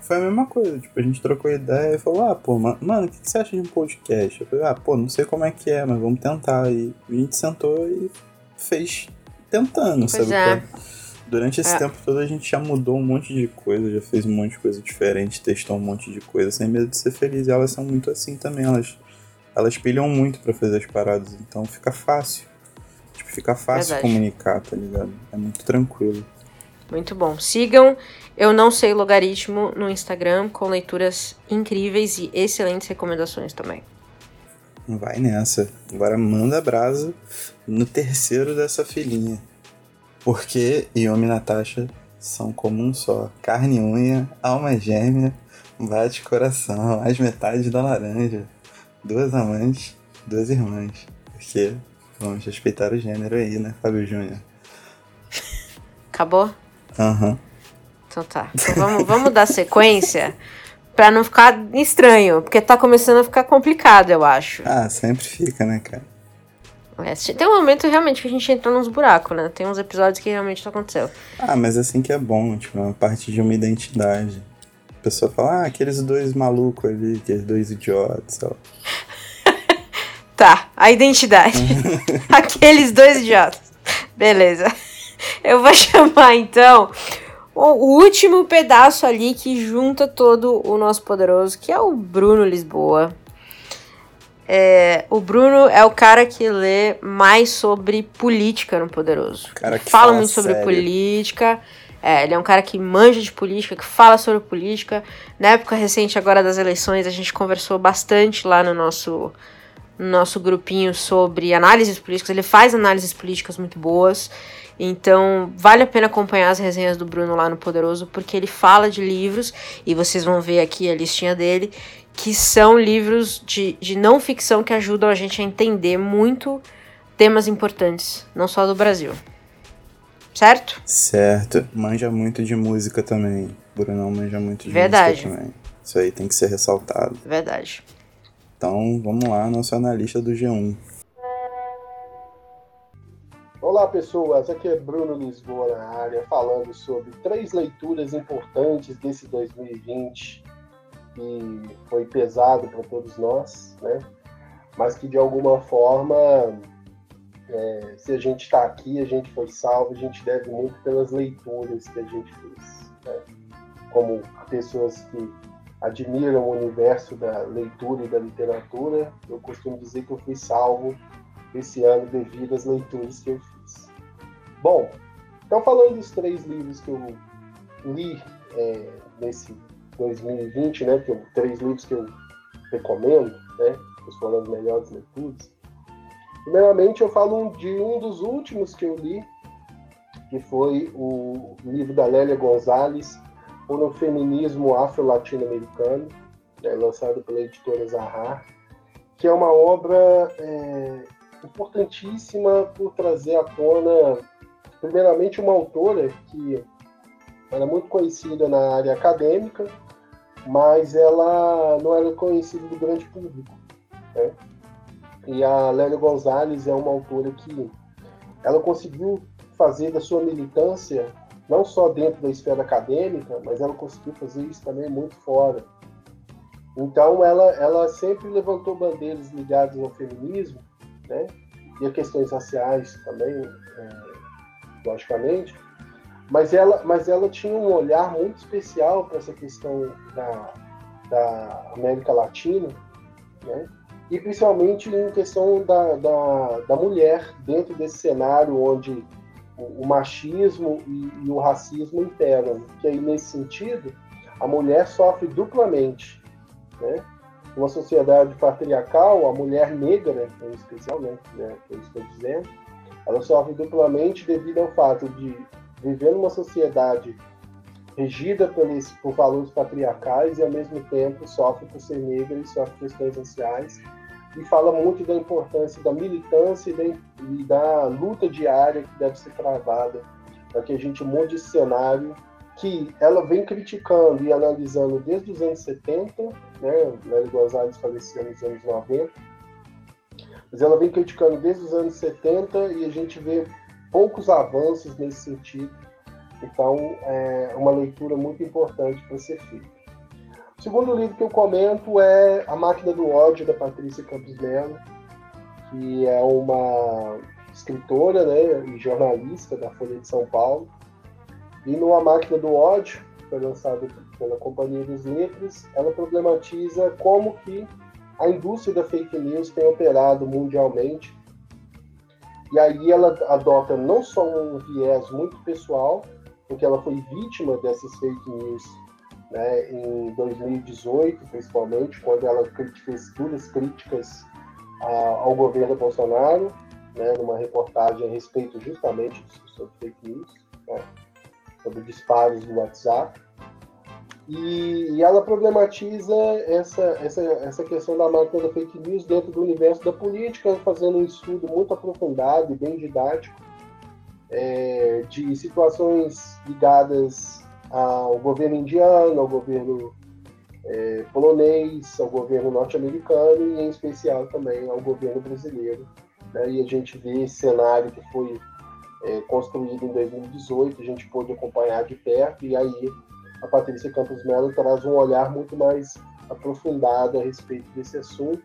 foi a mesma coisa, tipo, a gente trocou ideia e falou, ah, pô, ma- mano, o que que você acha de um podcast? Eu falei, ah, pô, não sei como é que é, mas vamos tentar. E a gente sentou e fez tentando, Pois sabe? é. é? Durante esse É. tempo todo a gente já mudou um monte de coisa, já fez um monte de coisa diferente, testou um monte de coisa, sem medo de ser feliz. E elas são muito assim também, elas, elas pilham muito pra fazer as paradas, então fica fácil. Tipo, fica fácil Verdade. comunicar, tá ligado? É muito tranquilo. Muito bom. Sigam Eu Não Sei Logaritmo no Instagram com leituras incríveis e excelentes recomendações também. Vai nessa. Agora manda brasa no terceiro dessa filhinha. Porque Yumi e Natasha são como um só. Carne e unha, alma gêmea, bate coração, as metades da laranja. Duas amantes, duas irmãs. Porque vamos respeitar o gênero aí, né, Fábio Júnior? Acabou? Aham. Então tá. Então vamos, vamos dar sequência pra não ficar estranho, porque tá começando a ficar complicado, eu acho. Ah, sempre fica, né, cara? É, tem um momento realmente que a gente entrou nos buracos, né? Tem uns episódios que realmente isso aconteceu. Ah, mas assim que é bom, tipo, é uma parte de uma identidade. A pessoa fala, ah, aqueles dois malucos ali, aqueles dois idiotas. Ó. tá, a identidade. aqueles dois idiotas. Beleza. Eu vou chamar então o último pedaço ali que junta todo o nosso poderoso, que é o Bruno Lisboa. É, o Bruno é o cara que lê mais sobre política no Poderoso. Cara que fala, fala muito sobre sério. política. É, ele é um cara que manja de política, que fala sobre política. Na época recente agora das eleições, a gente conversou bastante lá no nosso, no nosso grupinho sobre análises políticas. Ele faz análises políticas muito boas. Então, vale a pena acompanhar as resenhas do Bruno lá no Poderoso, porque ele fala de livros, e vocês vão ver aqui a listinha dele, que são livros de, de não ficção que ajudam a gente a entender muito temas importantes, não só do Brasil. Certo? Certo. Manja muito de música também. Brunão manja muito de Verdade. música também. Isso aí tem que ser ressaltado. Verdade. Então, vamos lá, nosso analista do G1. Olá pessoas, aqui é Bruno Lisboa na área, falando sobre três leituras importantes desse 2020 que foi pesado para todos nós, né? Mas que de alguma forma, é, se a gente está aqui, a gente foi salvo, a gente deve muito pelas leituras que a gente fez, né? Como pessoas que admiram o universo da leitura e da literatura, eu costumo dizer que eu fui salvo esse ano devido às leituras que eu fiz. Bom, então falando dos três livros que eu li é, nesse 2020, né, que eu, três livros que eu recomendo, né, foram as melhores leituras. Primeiramente eu falo de um dos últimos que eu li, que foi o livro da Lélia Gonzalez, um feminismo afro-latino-americano, né, lançado pela editora Zahar, que é uma obra é, importantíssima por trazer à tona, primeiramente, uma autora que era muito conhecida na área acadêmica, mas ela não era conhecida do grande público. Né? E a Lélia Gonzalez é uma autora que ela conseguiu fazer da sua militância, não só dentro da esfera acadêmica, mas ela conseguiu fazer isso também muito fora. Então, ela, ela sempre levantou bandeiras ligadas ao feminismo, né? e a questões raciais também, é, logicamente, mas ela, mas ela tinha um olhar muito especial para essa questão da, da América Latina, né? e principalmente em questão da, da, da mulher dentro desse cenário onde o, o machismo e, e, o racismo imperam, que aí nesse sentido a mulher sofre duplamente, né? uma sociedade patriarcal, a mulher negra, em especial, né, né, que eu estou dizendo, ela sofre duplamente devido ao fato de viver numa sociedade regida por, esse, por valores patriarcais e, ao mesmo tempo, sofre por ser negra e sofre questões raciais. E fala muito da importância da militância e da, e da luta diária que deve ser travada para que a gente mude esse cenário que ela vem criticando e analisando desde os anos 70, né? Nelly Gonzalez faleceu nos anos 90, mas ela vem criticando desde os anos 70 e a gente vê poucos avanços nesse sentido. Então, é uma leitura muito importante para ser feita. O segundo livro que eu comento é A Máquina do Ódio, da Patrícia Campos Melo, que é uma escritora né, e jornalista da Folha de São Paulo, e no A Máquina do Ódio, que foi lançado pela Companhia dos Letras, ela problematiza como que a indústria da fake news tem operado mundialmente. E aí ela adota não só um viés muito pessoal, porque ela foi vítima dessas fake news né, em 2018, principalmente, quando ela fez duras críticas ao governo Bolsonaro, né, numa reportagem a respeito justamente sobre fake news. Né sobre disparos do WhatsApp. E, e, ela problematiza essa, essa, essa questão da máquina da fake news dentro do universo da política, fazendo um estudo muito aprofundado e bem didático é, de situações ligadas ao governo indiano, ao governo é, polonês, ao governo norte-americano e, em especial, também ao governo brasileiro. Né? E a gente vê esse cenário que foi é, construído em 2018, a gente pôde acompanhar de perto, e aí a Patrícia Campos Melo traz um olhar muito mais aprofundado a respeito desse assunto.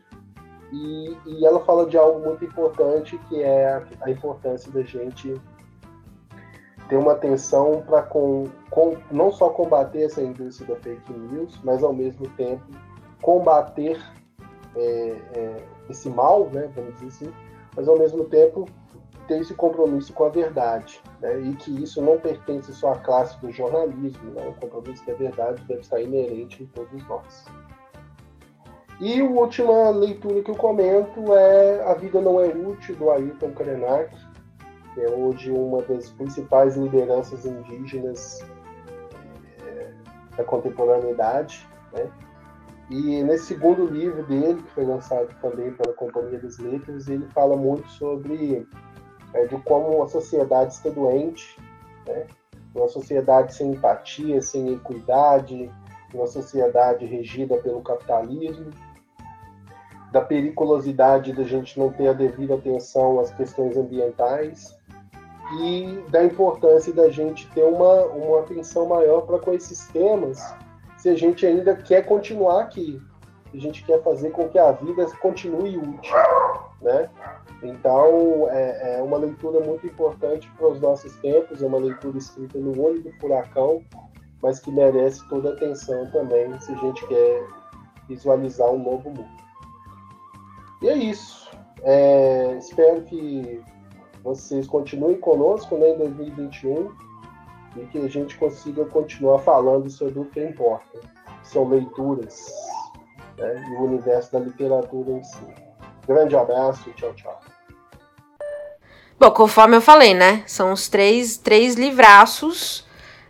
E, e ela fala de algo muito importante, que é a, a importância da gente ter uma atenção para com, com, não só combater essa indústria da fake news, mas ao mesmo tempo combater é, é, esse mal, né, vamos dizer assim, mas ao mesmo tempo ter esse compromisso com a verdade, né, e que isso não pertence só à classe do jornalismo, né, o compromisso com a verdade deve estar inerente em todos nós. E a última leitura que eu comento é A Vida Não É Útil, do Ailton Krenak, que é hoje uma das principais lideranças indígenas é, da contemporaneidade. Né? E nesse segundo livro dele, que foi lançado também pela Companhia das Letras, ele fala muito sobre é, de como a sociedade está doente, né? uma sociedade sem empatia, sem equidade, uma sociedade regida pelo capitalismo, da periculosidade da gente não ter a devida atenção às questões ambientais e da importância da gente ter uma, uma atenção maior para com esses temas, se a gente ainda quer continuar aqui, se a gente quer fazer com que a vida continue útil, né? Então, é, é uma leitura muito importante para os nossos tempos, é uma leitura escrita no olho do furacão, mas que merece toda a atenção também, se a gente quer visualizar um novo mundo. E é isso. É, espero que vocês continuem conosco né, em 2021 e que a gente consiga continuar falando sobre o que importa, que são leituras né, e o universo da literatura em si. Grande abraço e tchau, tchau. Bom, conforme eu falei, né? São os três, três livraços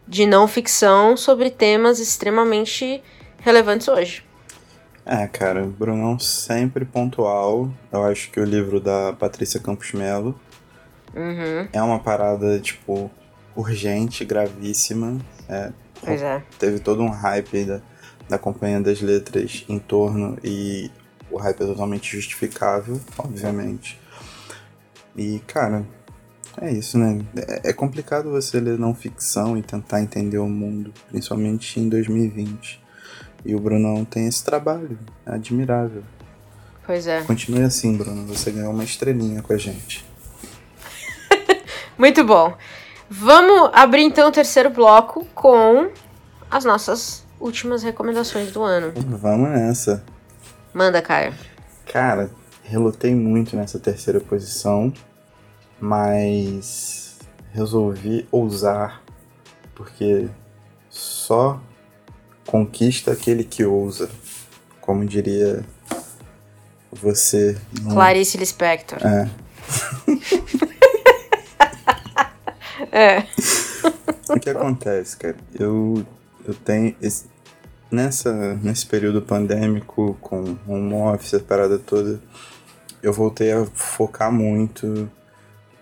de não ficção sobre temas extremamente relevantes hoje. É, cara, Brunão sempre pontual. Eu acho que o livro da Patrícia Campos Melo Uhum. É uma parada, tipo, urgente, gravíssima. É, pois é. Teve todo um hype da, da Companhia das Letras em torno e o hype é totalmente justificável, obviamente. E, cara, é isso, né? É, é complicado você ler não ficção e tentar entender o mundo, principalmente em 2020. E o Brunão tem esse trabalho, é admirável. Pois é. Continue assim, Bruno. Você ganhou uma estrelinha com a gente. Muito bom. Vamos abrir então o terceiro bloco com as nossas últimas recomendações do ano. Vamos nessa. Manda, Caio. Cara, relutei muito nessa terceira posição, mas resolvi ousar, porque só conquista aquele que ousa, como diria você. Clarice Lispector. É. É. o que acontece, cara? Eu, eu tenho. Esse, nessa, nesse período pandêmico, com home office, a parada toda, eu voltei a focar muito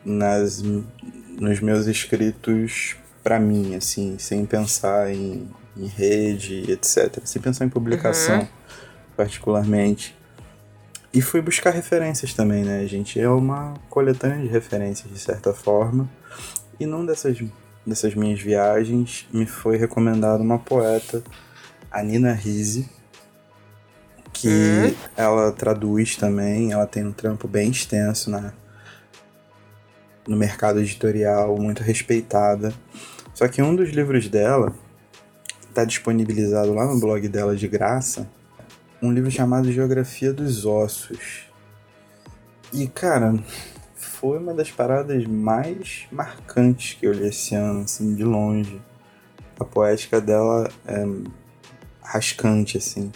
nas, nos meus escritos para mim, assim, sem pensar em, em, rede, etc. Sem pensar em publicação, uhum. particularmente. E fui buscar referências também, né? A gente é uma coletânea de referências, de certa forma. E numa dessas, dessas minhas viagens me foi recomendada uma poeta, a Nina Risi, que uhum. ela traduz também, ela tem um trampo bem extenso na, no mercado editorial, muito respeitada. Só que um dos livros dela está disponibilizado lá no blog dela de graça, um livro chamado Geografia dos Ossos. E cara, foi uma das paradas mais marcantes que eu li esse ano, assim, de longe. A poética dela é rascante, assim.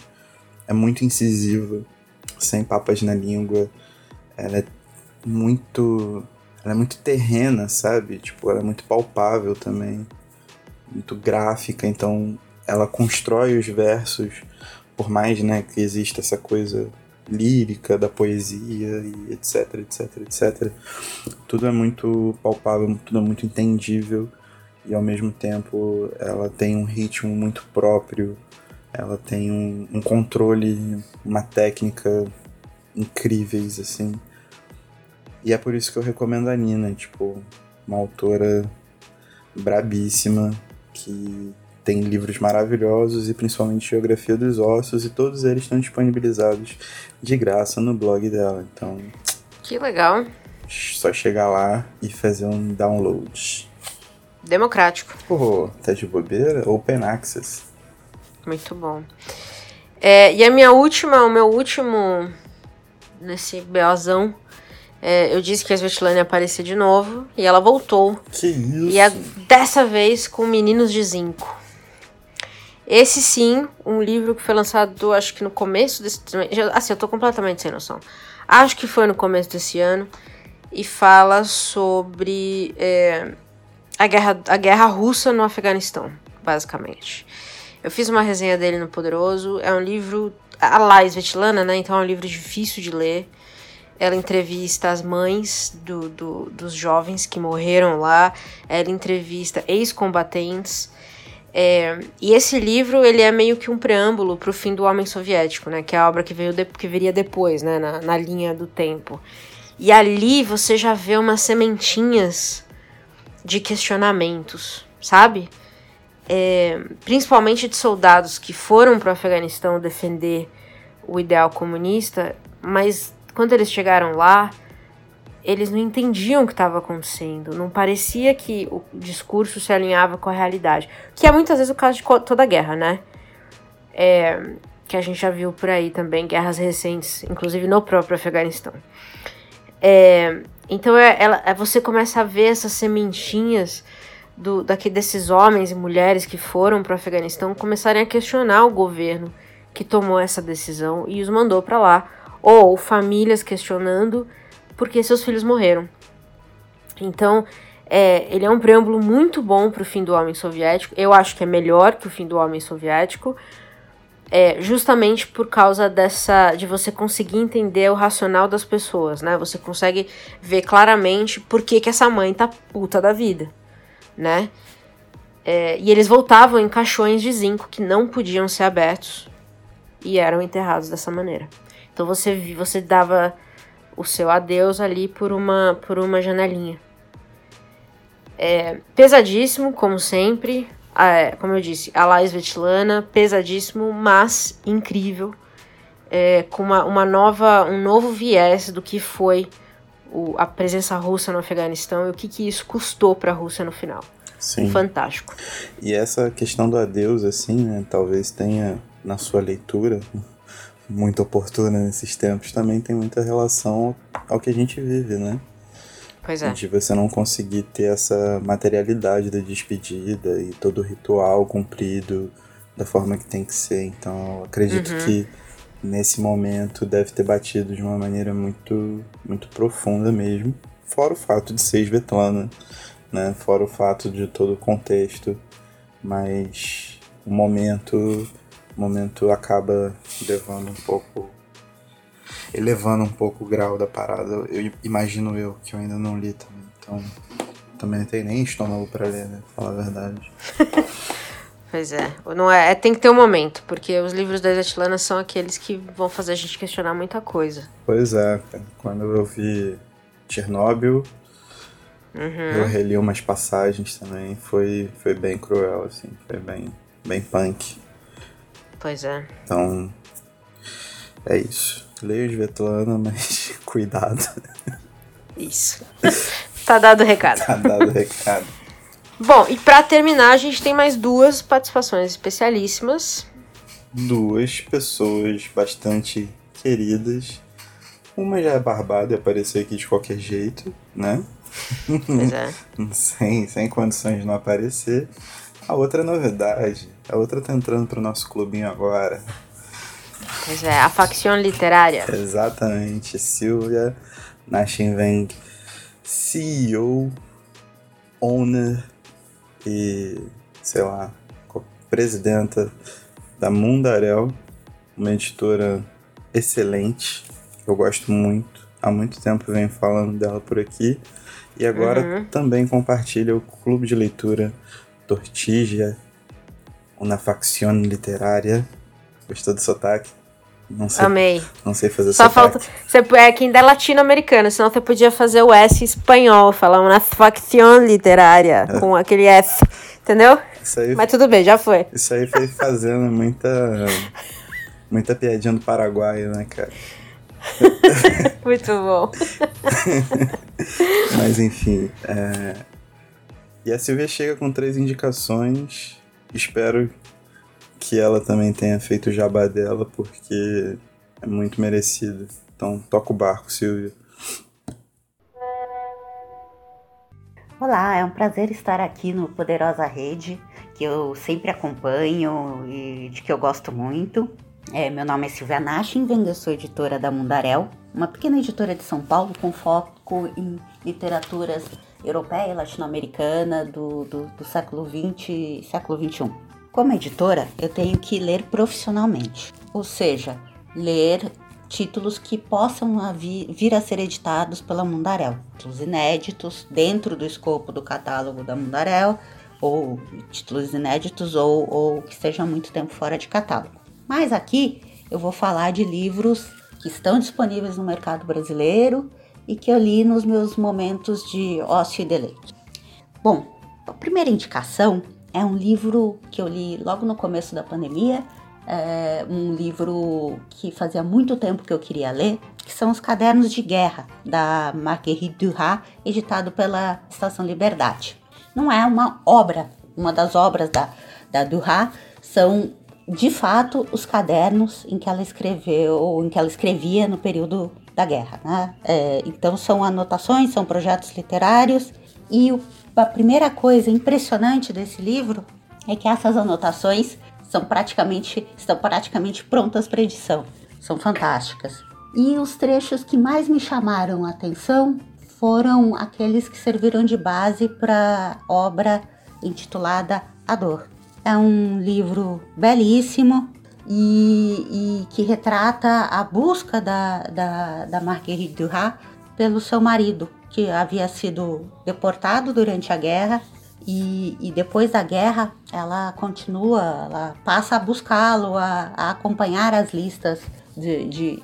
É muito incisiva, sem papas na língua. Ela é muito. Ela é muito terrena, sabe? Tipo, ela é muito palpável também. Muito gráfica, então ela constrói os versos, por mais né, que exista essa coisa lírica, da poesia e etc, etc, etc. Tudo é muito palpável, tudo é muito entendível e ao mesmo tempo ela tem um ritmo muito próprio, ela tem um, um controle, uma técnica incríveis assim. E é por isso que eu recomendo a Nina, tipo, uma autora brabíssima que tem livros maravilhosos e principalmente Geografia dos Ossos, e todos eles estão disponibilizados de graça no blog dela. Então. Que legal. Só chegar lá e fazer um download. Democrático. Pô, tá de bobeira? Open Access. Muito bom. É, e a minha última, o meu último nesse BOzão, é, eu disse que a Svetlana ia aparecer de novo e ela voltou. Que isso? E a, dessa vez com Meninos de Zinco. Esse sim, um livro que foi lançado, acho que no começo desse. Assim, eu tô completamente sem noção. Acho que foi no começo desse ano. E fala sobre é, a, guerra, a guerra russa no Afeganistão, basicamente. Eu fiz uma resenha dele no Poderoso. É um livro. A Lais Svetlana, né? Então é um livro difícil de ler. Ela entrevista as mães do, do, dos jovens que morreram lá. Ela entrevista ex-combatentes. É, e esse livro ele é meio que um preâmbulo para o fim do Homem Soviético, né? Que é a obra que veio de, que viria depois, né? Na, na linha do tempo. E ali você já vê umas sementinhas de questionamentos, sabe? É, principalmente de soldados que foram para o Afeganistão defender o ideal comunista, mas quando eles chegaram lá, eles não entendiam o que estava acontecendo. Não parecia que o discurso se alinhava com a realidade. Que é muitas vezes o caso de toda guerra, né? É, que a gente já viu por aí também, guerras recentes, inclusive no próprio Afeganistão. É, então é, ela, é, você começa a ver essas sementinhas do, daqui desses homens e mulheres que foram para o Afeganistão começarem a questionar o governo que tomou essa decisão e os mandou para lá, ou famílias questionando porque seus filhos morreram. Então, é, ele é um preâmbulo muito bom para o fim do homem soviético. Eu acho que é melhor que o fim do homem soviético, é, justamente por causa dessa de você conseguir entender o racional das pessoas, né? Você consegue ver claramente por que, que essa mãe tá puta da vida, né? É, e eles voltavam em caixões de zinco que não podiam ser abertos e eram enterrados dessa maneira. Então você você dava o seu adeus ali por uma por uma janelinha. É, pesadíssimo, como sempre, é, como eu disse, a Laís Vetlana, pesadíssimo, mas incrível, é, com uma, uma nova, um novo viés do que foi o, a presença russa no Afeganistão e o que, que isso custou para a Rússia no final. Sim. Fantástico. E essa questão do adeus, assim, né, talvez tenha na sua leitura muito oportuna nesses tempos, também tem muita relação ao que a gente vive, né? Pois é. De você não conseguir ter essa materialidade da despedida e todo o ritual cumprido da forma que tem que ser. Então, acredito Uhum. que nesse momento deve ter batido de uma maneira muito, muito profunda mesmo. Fora o fato de ser Svetlana, né? Fora o fato de todo o contexto. Mas o momento, o momento acaba levando um pouco elevando um pouco o grau da parada. Eu imagino eu, que eu ainda não li também. Então, também não tenho nem estômago pra ler, né? Falar a verdade. Pois é. Não é, é- tem que ter um momento, porque os livros da Svetlana são aqueles que vão fazer a gente questionar muita coisa. Pois é, quando eu vi Chernobyl, eu Uhum. reli umas passagens também. Foi, foi bem cruel, assim. Foi bem, bem punk. Pois é. Então, é isso. Leio Svetlana, mas cuidado. Isso. tá dado o recado. Tá dado o recado. Bom, e pra terminar, a gente tem mais duas participações especialíssimas. duas pessoas bastante queridas. Uma já é barbada e apareceu aqui de qualquer jeito, né? Pois é. sem, sem condições de não aparecer. A outra é novidade. A outra tá entrando pro nosso clubinho agora. Pois é, a facção literária. Exatamente. Silvia Nashinveng, CEO, owner e, sei lá, presidenta da Mundarel, uma editora excelente, que eu gosto muito. Há muito tempo venho falando dela por aqui. E agora Uhum. também compartilha o clube de leitura Tortigia, uma facção literária. Gostou do sotaque? Não sei, Amei. não sei fazer Só falta. Você é que ainda é latino-americano, senão você podia fazer o S espanhol, falar uma facção literária com aquele S. Entendeu? Isso aí, Mas tudo bem, já foi. isso aí foi fazendo muita. Muita piadinha do Paraguai, né, cara? Muito bom. Mas enfim. é, E a Silvia chega com três indicações. Espero que ela também tenha feito o jabá dela, porque é muito merecido. Então toca o barco, Silvia. Olá, é um prazer estar aqui no Poderosa Rede, que eu sempre acompanho e de que eu gosto muito. É, meu nome é Silvia Nashin, eu sou editora da Mundarel, uma pequena editora de São Paulo com foco em literaturas europeia e latino-americana do, do, do século XX e século XXI. Como editora, eu tenho que ler profissionalmente, ou seja, ler títulos que possam vir a ser editados pela Mundarel, títulos inéditos dentro do escopo do catálogo da Mundarel, ou títulos inéditos ou, ou que estejam muito tempo fora de catálogo. Mas aqui eu vou falar de livros que estão disponíveis no mercado brasileiro e que eu li nos meus momentos de ócio e deleite. Bom, a primeira indicação é um livro que eu li logo no começo da pandemia, é um livro que fazia muito tempo que eu queria ler, que são os Cadernos de Guerra, da Marguerite Duras, editado pela Estação Liberdade. Não é uma obra, uma das obras da, da Duras são de fato os cadernos em que ela escreveu, em que ela escrevia no período da guerra. Né? É, então são anotações, são projetos literários e o, a primeira coisa impressionante desse livro é que essas anotações são praticamente estão praticamente prontas para edição. São fantásticas. E os trechos que mais me chamaram a atenção foram aqueles que serviram de base para a obra intitulada A Dor. É um livro belíssimo e, e que retrata a busca da, da, da Marguerite Duras pelo seu marido, que havia sido deportado durante a guerra e, e, depois da guerra ela continua, ela passa a buscá-lo, a, a, acompanhar as listas de, de,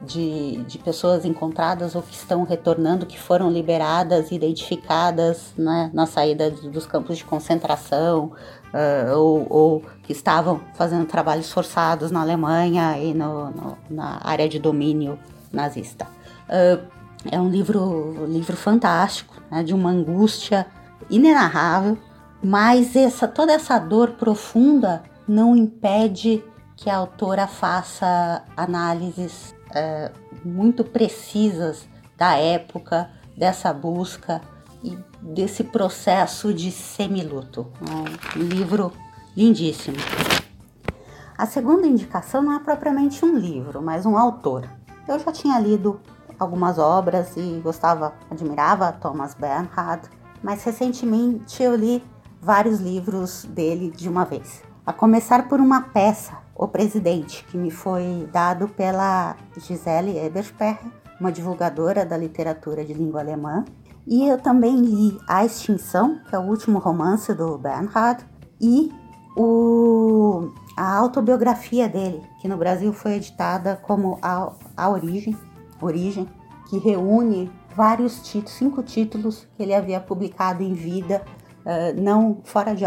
de, de, pessoas encontradas ou que estão retornando, que foram liberadas, identificadas né, na saída dos campos de concentração uh, ou, ou, que estavam fazendo trabalhos forçados na Alemanha e no, no, na área de domínio nazista. Uh, é um livro, livro fantástico, né, de uma angústia inenarrável, mas essa toda essa dor profunda não impede que a autora faça análises é, muito precisas da época, dessa busca e desse processo de semiluto. É um livro lindíssimo. A segunda indicação não é propriamente um livro, mas um autor. Eu já tinha lido algumas obras e gostava, admirava Thomas Bernhard, mas recentemente eu li vários livros dele de uma vez. A começar por uma peça, O Presidente, que me foi dado pela Gisele Ebersperr, uma divulgadora da literatura de língua alemã. E eu também li A Extinção, que é o último romance do Bernhard, e o, a autobiografia dele, que no Brasil foi editada como A, a Origem, Origem, que reúne vários títulos, cinco títulos que ele havia publicado em vida, uh, não fora de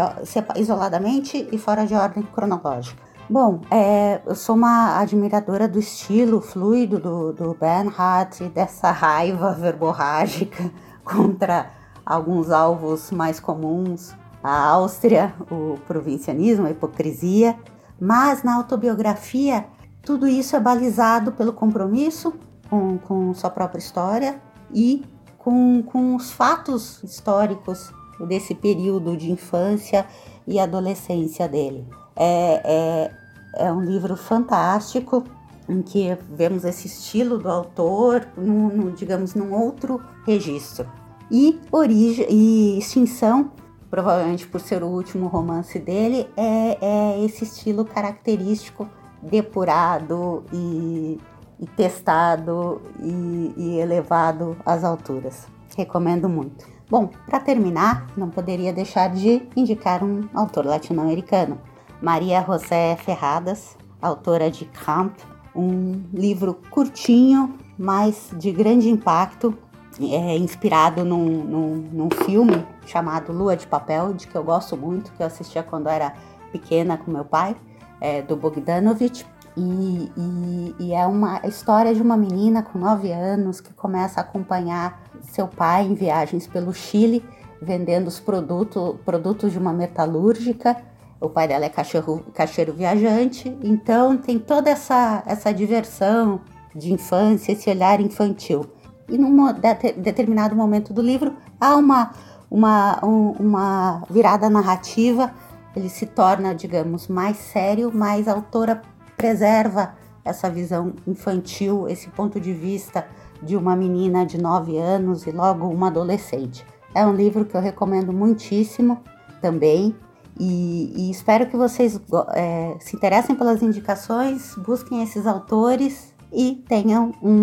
isoladamente e fora de ordem cronológica. Bom, é, eu sou uma admiradora do estilo fluido do, do Bernhard e dessa raiva verborrágica contra alguns alvos mais comuns, a Áustria, o provincianismo, a hipocrisia, mas na autobiografia tudo isso é balizado pelo compromisso com, com sua própria história e com, com os fatos históricos desse período de infância e adolescência dele. É, é, é um livro fantástico em que vemos esse estilo do autor, no, digamos, num outro registro. E, origem, e Extinção, provavelmente por ser o último romance dele, é, é esse estilo característico, depurado e e testado e, e, elevado às alturas. Recomendo muito. Bom, para terminar, não poderia deixar de indicar um autor latino-americano, Maria José Ferradas, autora de Camp, um livro curtinho, mas de grande impacto. é inspirado num, num, num, filme chamado Lua de Papel, de que eu gosto muito, que eu assistia quando era pequena com meu pai, é, do Bogdanovich. E, e, e, é uma história de uma menina com 9 anos que começa a acompanhar seu pai em viagens pelo Chile, vendendo os produtos, produtos de uma metalúrgica. O pai dela é cacheiro, cacheiro viajante, então tem toda essa, essa diversão de infância, esse olhar infantil. E num determinado momento do livro há uma, uma, um, uma virada narrativa, ele se torna, digamos, mais sério, mas a autora preserva essa visão infantil, esse ponto de vista de uma menina de 9 anos e logo uma adolescente. É um livro que eu recomendo muitíssimo também e, e espero que vocês é, se interessem pelas indicações, busquem esses autores e tenham um,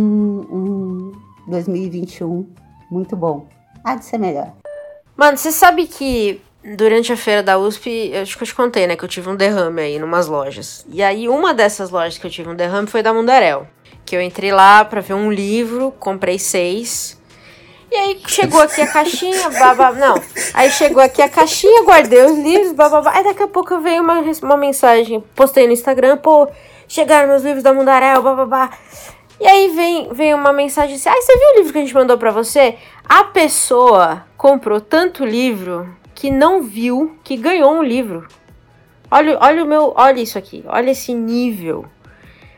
um 2021 muito bom. Há de ser melhor. Mano, você sabe que durante a feira da USP, eu acho que eu te contei, né? Que eu tive um derrame aí numas lojas. E aí, uma dessas lojas que eu tive um derrame foi da Mundarel. Que eu entrei lá pra ver um livro, comprei seis. E aí chegou aqui a caixinha, babá. Não. Aí chegou aqui a caixinha, guardei os livros, babá. Aí daqui a pouco veio uma, uma mensagem, postei no Instagram, pô, chegaram meus livros da Mundarel, babá. E aí vem, vem uma mensagem assim: Ah, você viu o livro que a gente mandou para você? A pessoa comprou tanto livro que não viu que ganhou um livro. Olha, olha o meu, olha isso aqui, olha esse nível.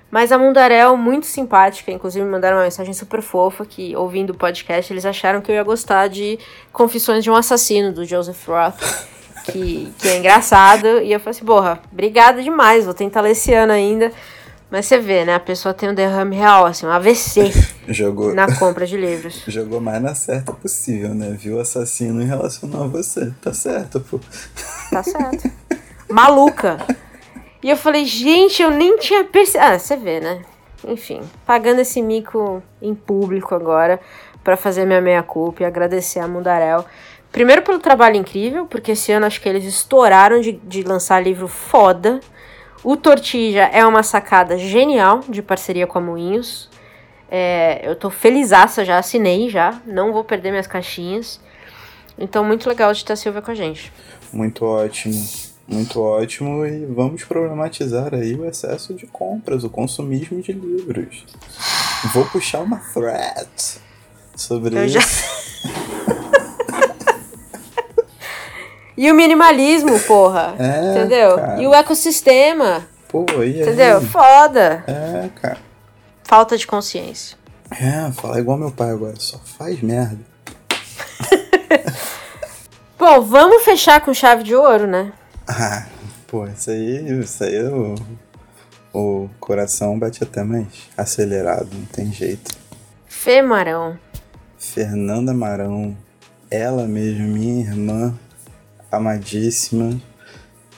Mas a Mundarel, muito simpática, inclusive me mandaram uma mensagem super fofa que, ouvindo o podcast, eles acharam que eu ia gostar de Confissões de um Assassino, do Joseph Roth, que, que é engraçado. E eu falei assim, porra, obrigada demais, vou tentar ler esse ano ainda. Mas você vê, né? A pessoa tem um derrame real, assim, um AVC Jogou... na compra de livros. Jogou mais na certa possível, né? Viu o assassino e relacionou a você. Tá certo, pô. Tá certo. Maluca. E eu falei, gente, eu nem tinha percebido. Ah, você vê, né? Enfim, pagando esse mico em público agora para fazer minha meia-culpa e agradecer a Mundarel. Primeiro pelo trabalho incrível, porque esse ano acho que eles estouraram de, de lançar livro foda. O Tortija é uma sacada genial de parceria com a Moinhos. É, eu tô felizaça, já assinei já, não vou perder minhas caixinhas. Então, muito legal de ter a Silvia com a gente. Muito ótimo, muito ótimo. E vamos problematizar aí o excesso de compras, o consumismo de livros. Vou puxar uma thread sobre eu isso. Já... E o minimalismo, porra. É, entendeu? Cara. E o ecossistema. Pô, e Entendeu? Foda. É, cara. Falta de consciência. É, falar igual meu pai agora, só faz merda. Bom, vamos fechar com chave de ouro, né? Ah, pô, isso aí, isso aí o, o coração bate até mais acelerado, não tem jeito. Fê Marão. Fernanda Marão, ela mesma, minha irmã, amadíssima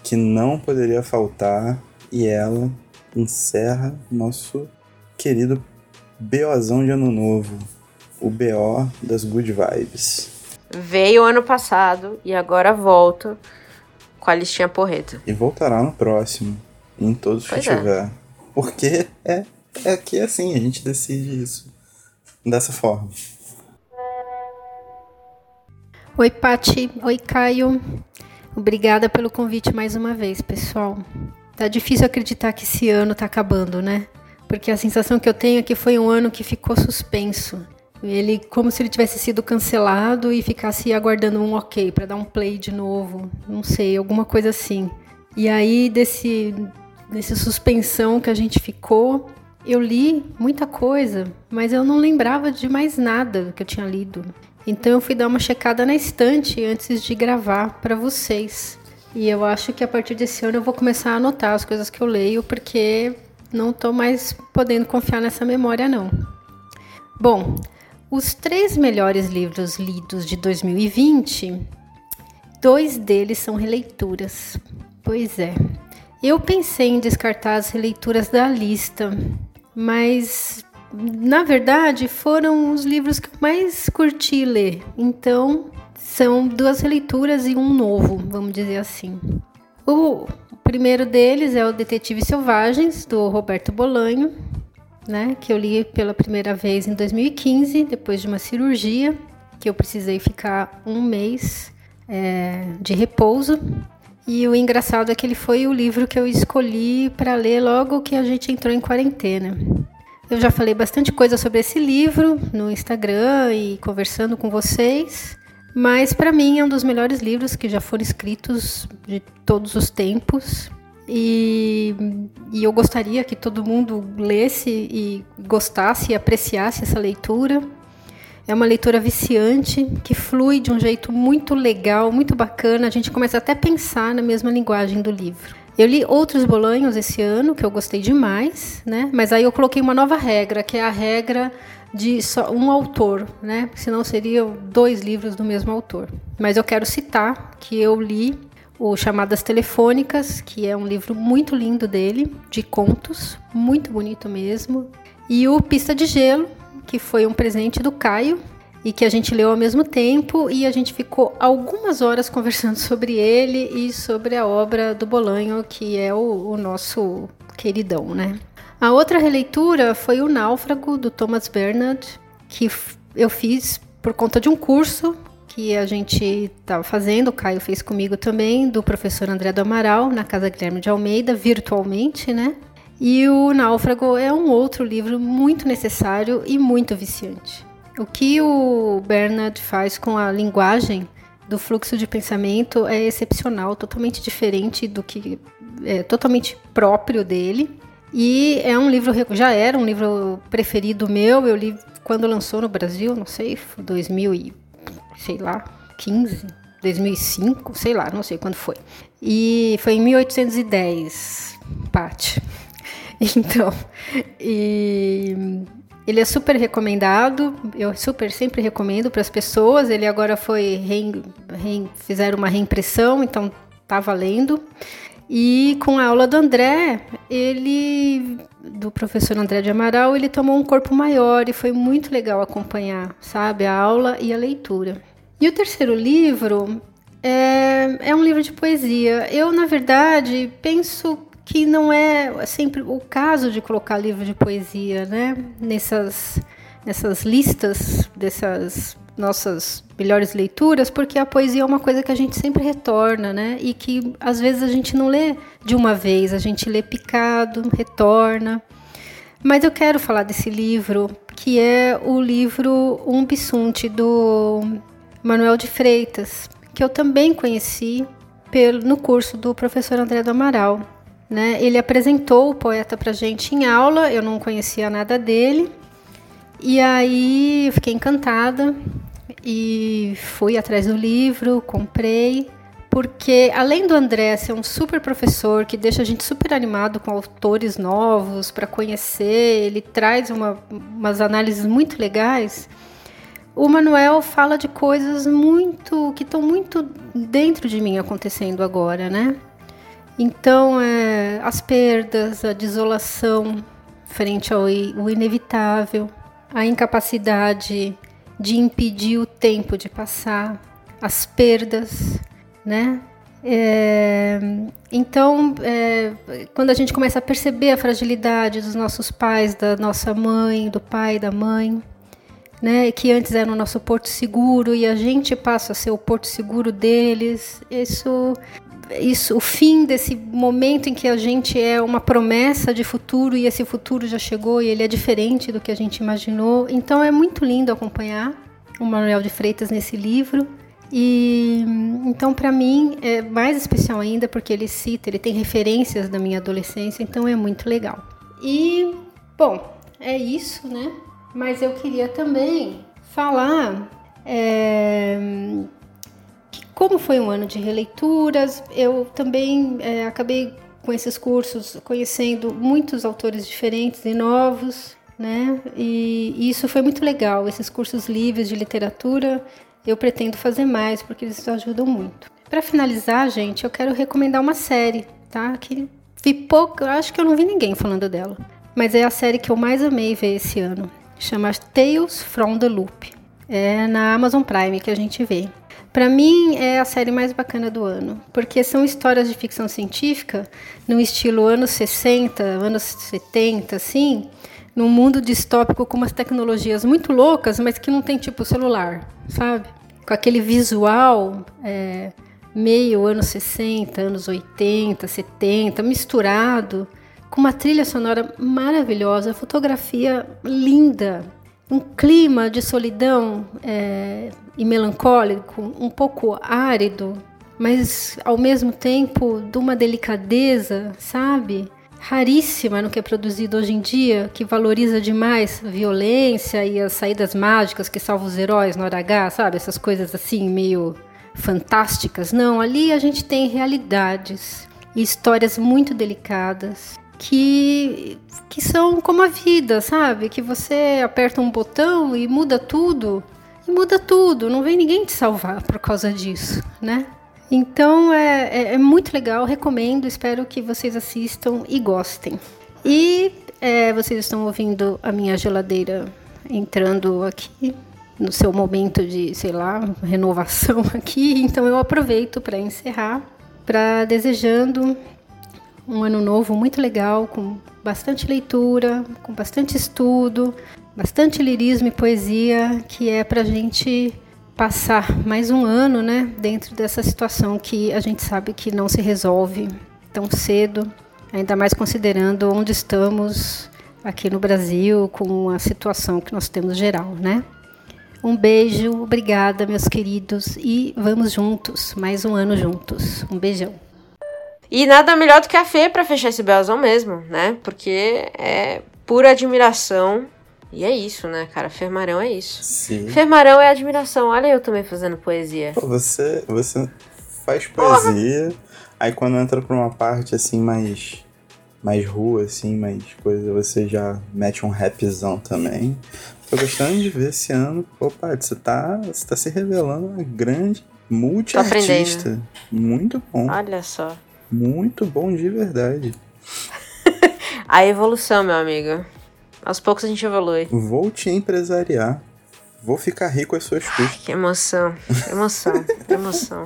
que não poderia faltar e ela encerra nosso querido BOzão de ano novo, o BO das Good Vibes. Veio ano passado e agora volta com a listinha porreta. E voltará no próximo, em todos pois que é. tiver. Porque é, é que é assim, a gente decide isso dessa forma. Oi, Pati. Oi, Caio. Obrigada pelo convite mais uma vez, pessoal. Tá difícil acreditar que esse ano tá acabando, né? Porque a sensação que eu tenho é que foi um ano que ficou suspenso. Ele como se ele tivesse sido cancelado e ficasse aguardando um ok para dar um play de novo, não sei, alguma coisa assim. E aí desse desse suspensão que a gente ficou, eu li muita coisa, mas eu não lembrava de mais nada que eu tinha lido. Então eu fui dar uma checada na estante antes de gravar para vocês. E eu acho que a partir desse ano eu vou começar a anotar as coisas que eu leio, porque não estou mais podendo confiar nessa memória não. Bom, os três melhores livros lidos de 2020, dois deles são releituras. Pois é. Eu pensei em descartar as releituras da lista, mas na verdade, foram os livros que eu mais curti ler. Então, são duas releituras e um novo, vamos dizer assim. O primeiro deles é o Detetive Selvagens, do Roberto Bolanho. né, que eu li pela primeira vez em 2015, depois de uma cirurgia, que eu precisei ficar um mês é, de repouso. E o engraçado é que ele foi o livro que eu escolhi para ler logo que a gente entrou em quarentena. Eu já falei bastante coisa sobre esse livro no Instagram e conversando com vocês, mas para mim é um dos melhores livros que já foram escritos de todos os tempos. E, e eu gostaria que todo mundo lesse e gostasse e apreciasse essa leitura. É uma leitura viciante, que flui de um jeito muito legal, muito bacana. A gente começa até a pensar na mesma linguagem do livro. Eu li outros bolanhos esse ano que eu gostei demais, né? Mas aí eu coloquei uma nova regra, que é a regra de só um autor, né? Senão seriam dois livros do mesmo autor. Mas eu quero citar que eu li o Chamadas Telefônicas, que é um livro muito lindo dele, de contos, muito bonito mesmo, e o Pista de Gelo, que foi um presente do Caio, e que a gente leu ao mesmo tempo e a gente ficou algumas horas conversando sobre ele e sobre a obra do Bolanho, que é o, o nosso queridão, né? A outra releitura foi O Náufrago, do Thomas Bernard, que eu fiz por conta de um curso que a gente estava fazendo, o Caio fez comigo também, do professor André do Amaral, na Casa Guilherme de Almeida, virtualmente, né? E o Náufrago é um outro livro muito necessário e muito viciante. O que o Bernard faz com a linguagem do fluxo de pensamento é excepcional, totalmente diferente do que é totalmente próprio dele. E é um livro, já era um livro preferido meu, eu li quando lançou no Brasil, não sei, 2000 e, sei lá, 15, 2005, sei lá, não sei quando foi. E foi em 1810, Paty. Então, e ele é super recomendado, eu super sempre recomendo para as pessoas. Ele agora foi fizeram uma reimpressão, então tá valendo. E com a aula do André, ele do professor André de Amaral, ele tomou um corpo maior e foi muito legal acompanhar, sabe, a aula e a leitura. E o terceiro livro é, é um livro de poesia. Eu, na verdade, penso que não é sempre o caso de colocar livro de poesia, né? Nessas, nessas listas dessas nossas melhores leituras, porque a poesia é uma coisa que a gente sempre retorna, né? E que às vezes a gente não lê de uma vez, a gente lê picado, retorna. Mas eu quero falar desse livro, que é o livro Um Bissunte, do Manuel de Freitas, que eu também conheci pelo, no curso do professor André do Amaral. Né? Ele apresentou o poeta para gente em aula, eu não conhecia nada dele. E aí eu fiquei encantada e fui atrás do livro, comprei, porque além do André ser um super professor que deixa a gente super animado com autores novos para conhecer, ele traz uma, umas análises muito legais. O Manuel fala de coisas muito que estão muito dentro de mim acontecendo agora, né? Então, é, as perdas, a desolação frente ao inevitável, a incapacidade de impedir o tempo de passar, as perdas, né? É, então, é, quando a gente começa a perceber a fragilidade dos nossos pais, da nossa mãe, do pai, da mãe, né, que antes era o nosso porto seguro e a gente passa a ser o porto seguro deles, isso isso, o fim desse momento em que a gente é uma promessa de futuro e esse futuro já chegou e ele é diferente do que a gente imaginou. Então é muito lindo acompanhar o Manuel de Freitas nesse livro. E então para mim é mais especial ainda porque ele cita, ele tem referências da minha adolescência, então é muito legal. E bom, é isso, né? Mas eu queria também falar é, como foi um ano de releituras, eu também é, acabei com esses cursos conhecendo muitos autores diferentes e novos, né? E, e isso foi muito legal. Esses cursos livres de literatura eu pretendo fazer mais porque eles ajudam muito. Para finalizar, gente, eu quero recomendar uma série, tá? Que vi pouco, acho que eu não vi ninguém falando dela, mas é a série que eu mais amei ver esse ano. Chama Tales from the Loop. É na Amazon Prime que a gente vê. Para mim é a série mais bacana do ano, porque são histórias de ficção científica no estilo anos 60, anos 70, assim, num mundo distópico com umas tecnologias muito loucas, mas que não tem tipo celular, sabe? Com aquele visual é, meio anos 60, anos 80, 70, misturado, com uma trilha sonora maravilhosa, fotografia linda, um clima de solidão é, e melancólico, um pouco árido, mas ao mesmo tempo de uma delicadeza, sabe? Raríssima no que é produzido hoje em dia, que valoriza demais a violência e as saídas mágicas que salvam os heróis no H, sabe? Essas coisas assim, meio fantásticas. Não, ali a gente tem realidades e histórias muito delicadas que, que são como a vida, sabe? Que você aperta um botão e muda tudo. E muda tudo, não vem ninguém te salvar por causa disso, né? Então é, é, é muito legal, recomendo, espero que vocês assistam e gostem. E é, vocês estão ouvindo a minha geladeira entrando aqui no seu momento de, sei lá, renovação aqui, então eu aproveito para encerrar, para desejando um ano novo muito legal, com bastante leitura, com bastante estudo, bastante lirismo e poesia, que é para a gente passar mais um ano, né, dentro dessa situação que a gente sabe que não se resolve tão cedo, ainda mais considerando onde estamos aqui no Brasil com a situação que nós temos geral, né? Um beijo, obrigada, meus queridos, e vamos juntos, mais um ano juntos. Um beijão. E nada melhor do que a Fê para fechar esse belzão mesmo, né? Porque é pura admiração. E é isso, né, cara? Fermarão é isso. Sim. Fermarão é admiração. Olha eu também fazendo poesia. Pô, você, você faz poesia, Porra. aí quando entra pra uma parte assim mais mais rua, assim, mais coisa, você já mete um rapzão também. Tô gostando de ver esse ano. Opa, você tá, você tá se revelando uma grande multi-artista. Muito bom. Olha só. Muito bom de verdade. a evolução, meu amigo. Aos poucos a gente evolui. Vou te empresariar. Vou ficar rico às suas custas. Que emoção, emoção, emoção.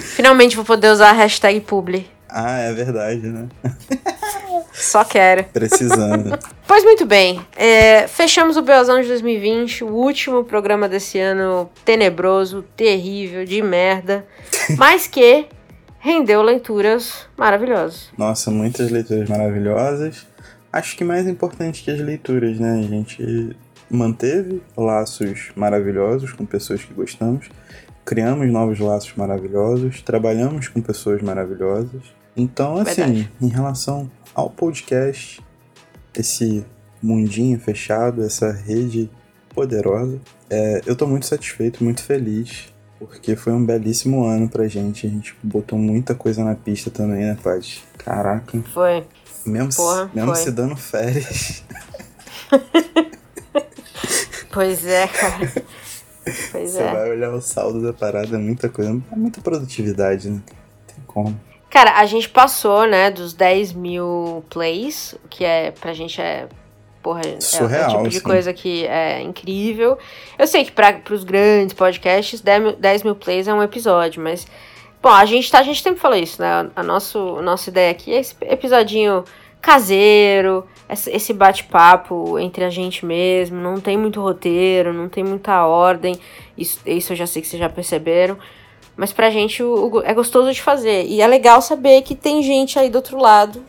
Finalmente vou poder usar a hashtag publi. Ah, é verdade, né? Só quero. Precisando. pois muito bem. É, fechamos o Belzão de 2020, o último programa desse ano tenebroso, terrível, de merda. mas que rendeu leituras maravilhosas. Nossa, muitas leituras maravilhosas. Acho que mais importante que as leituras, né? A gente manteve laços maravilhosos com pessoas que gostamos, criamos novos laços maravilhosos, trabalhamos com pessoas maravilhosas. Então, assim, Verdade. em relação ao podcast, esse mundinho fechado, essa rede poderosa, é, eu tô muito satisfeito, muito feliz porque foi um belíssimo ano pra gente. A gente botou muita coisa na pista também, né, Paty? Caraca. Foi. Mesmo, Porra, mesmo foi. se dando férias. pois é, cara. Pois Você é. vai olhar o saldo da parada, é muita coisa. É muita produtividade, né? Tem como. Cara, a gente passou, né, dos 10 mil plays, que é, pra gente é porra, Surreal, é o tipo de assim. coisa que é incrível. Eu sei que para os grandes podcasts, 10 mil, 10 mil plays é um episódio, mas. Bom, a gente, tá, a gente sempre fala isso, né? A, nosso, a nossa ideia aqui é esse episodinho caseiro, esse bate-papo entre a gente mesmo, não tem muito roteiro, não tem muita ordem, isso, isso eu já sei que vocês já perceberam. Mas pra gente o, o, é gostoso de fazer. E é legal saber que tem gente aí do outro lado.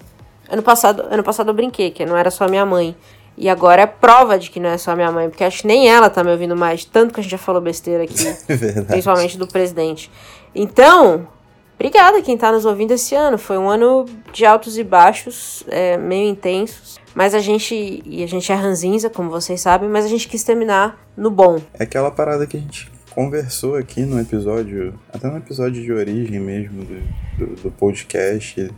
Ano passado, ano passado eu brinquei, que não era só minha mãe. E agora é prova de que não é só minha mãe, porque acho que nem ela tá me ouvindo mais, tanto que a gente já falou besteira aqui. Verdade. Principalmente do presidente. Então, obrigada quem tá nos ouvindo esse ano. Foi um ano de altos e baixos, é, meio intensos. Mas a gente. E a gente é ranzinza, como vocês sabem, mas a gente quis terminar no bom. É aquela parada que a gente conversou aqui no episódio, até no episódio de origem mesmo do, do, do podcast,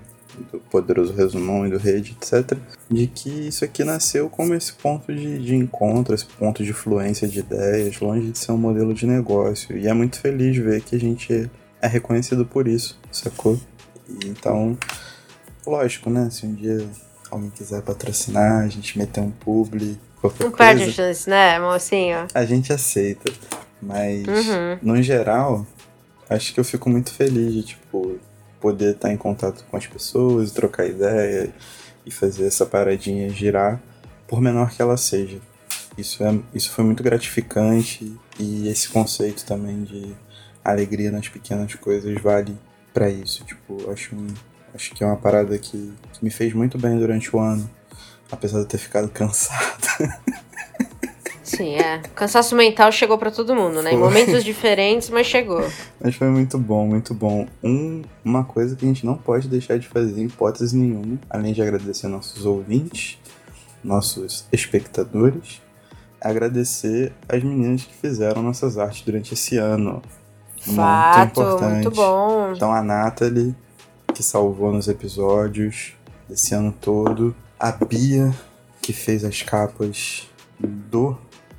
do Poderoso Resumão e do Rede, etc., de que isso aqui nasceu como esse ponto de, de encontro, esse ponto de fluência de ideias, longe de ser um modelo de negócio. E é muito feliz ver que a gente é reconhecido por isso, sacou? Então, lógico, né? Se um dia alguém quiser patrocinar, a gente meter um publi, qualquer Não coisa, perde a chance, né, mocinho? a gente aceita. Mas, Uhum. no geral, acho que eu fico muito feliz de, tipo, poder estar em contato com as pessoas, trocar ideia e fazer essa paradinha girar. por menor que ela seja. Isso, é, isso foi muito gratificante e esse conceito também de alegria nas pequenas coisas vale para isso. Tipo, acho, acho que é uma parada que, que me fez muito bem durante o ano, apesar de eu ter ficado cansado. Sim, é. Cansaço mental chegou para todo mundo, né? Em momentos diferentes, mas chegou. Mas foi muito bom, muito bom. Um, uma coisa que a gente não pode deixar de fazer em hipótese nenhuma, além de agradecer nossos ouvintes, nossos espectadores, é agradecer as meninas que fizeram nossas artes durante esse ano. Fato, muito importante. Muito bom. Então a Nathalie, que salvou nos episódios desse ano todo. A Bia, que fez as capas do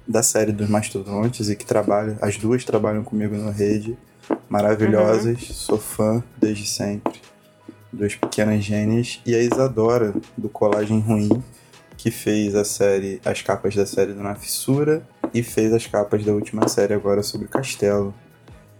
da série dos Mastodontes e que trabalha, as duas trabalham comigo na rede, maravilhosas, uhum. sou fã desde sempre. Duas pequenas gênias e a Isadora do Colagem Ruim, que fez a série, as capas da série do Na Fissura e fez as capas da última série agora sobre Castelo.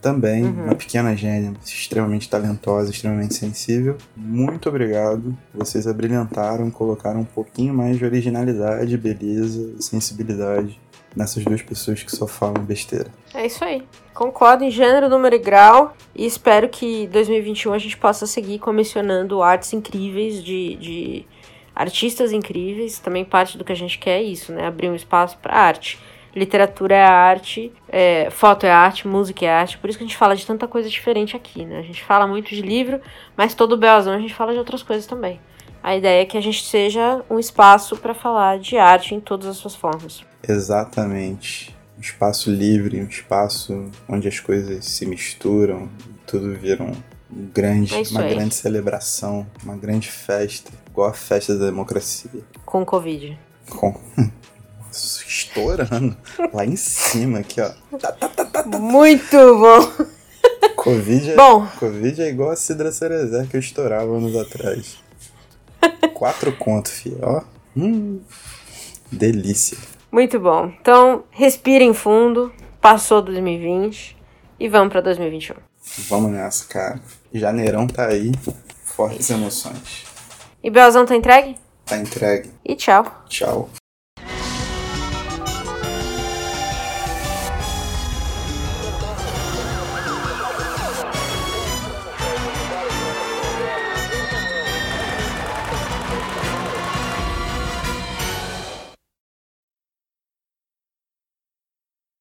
Também uhum. uma pequena gênia, extremamente talentosa, extremamente sensível. Muito obrigado. Vocês abrilhantaram, colocaram um pouquinho mais de originalidade, beleza sensibilidade nessas duas pessoas que só falam besteira. É isso aí. Concordo em gênero, número e grau. E espero que 2021 a gente possa seguir comissionando artes incríveis de, de artistas incríveis. Também parte do que a gente quer é isso, né? Abrir um espaço para arte. Literatura é arte, é, foto é arte, música é arte. Por isso que a gente fala de tanta coisa diferente aqui, né? A gente fala muito de livro, mas todo o a gente fala de outras coisas também. A ideia é que a gente seja um espaço para falar de arte em todas as suas formas. Exatamente. Um espaço livre, um espaço onde as coisas se misturam, tudo vira um grande, é uma aí. grande celebração, uma grande festa, igual a festa da democracia. Com Covid. Com. Estourando lá em cima, aqui, ó. Tá, tá, tá, Muito bom! Covid é, bom. Covid é igual a Cidra Cerezer que eu estourava anos atrás. Quatro contos, filho. Ó. Hum, delícia. Muito bom. Então, respirem fundo. Passou 2020 e vamos para 2021. Vamos nessa, cara. Janeirão tá aí. Fortes emoções. E Belzão tá entregue? Tá entregue. E tchau. Tchau.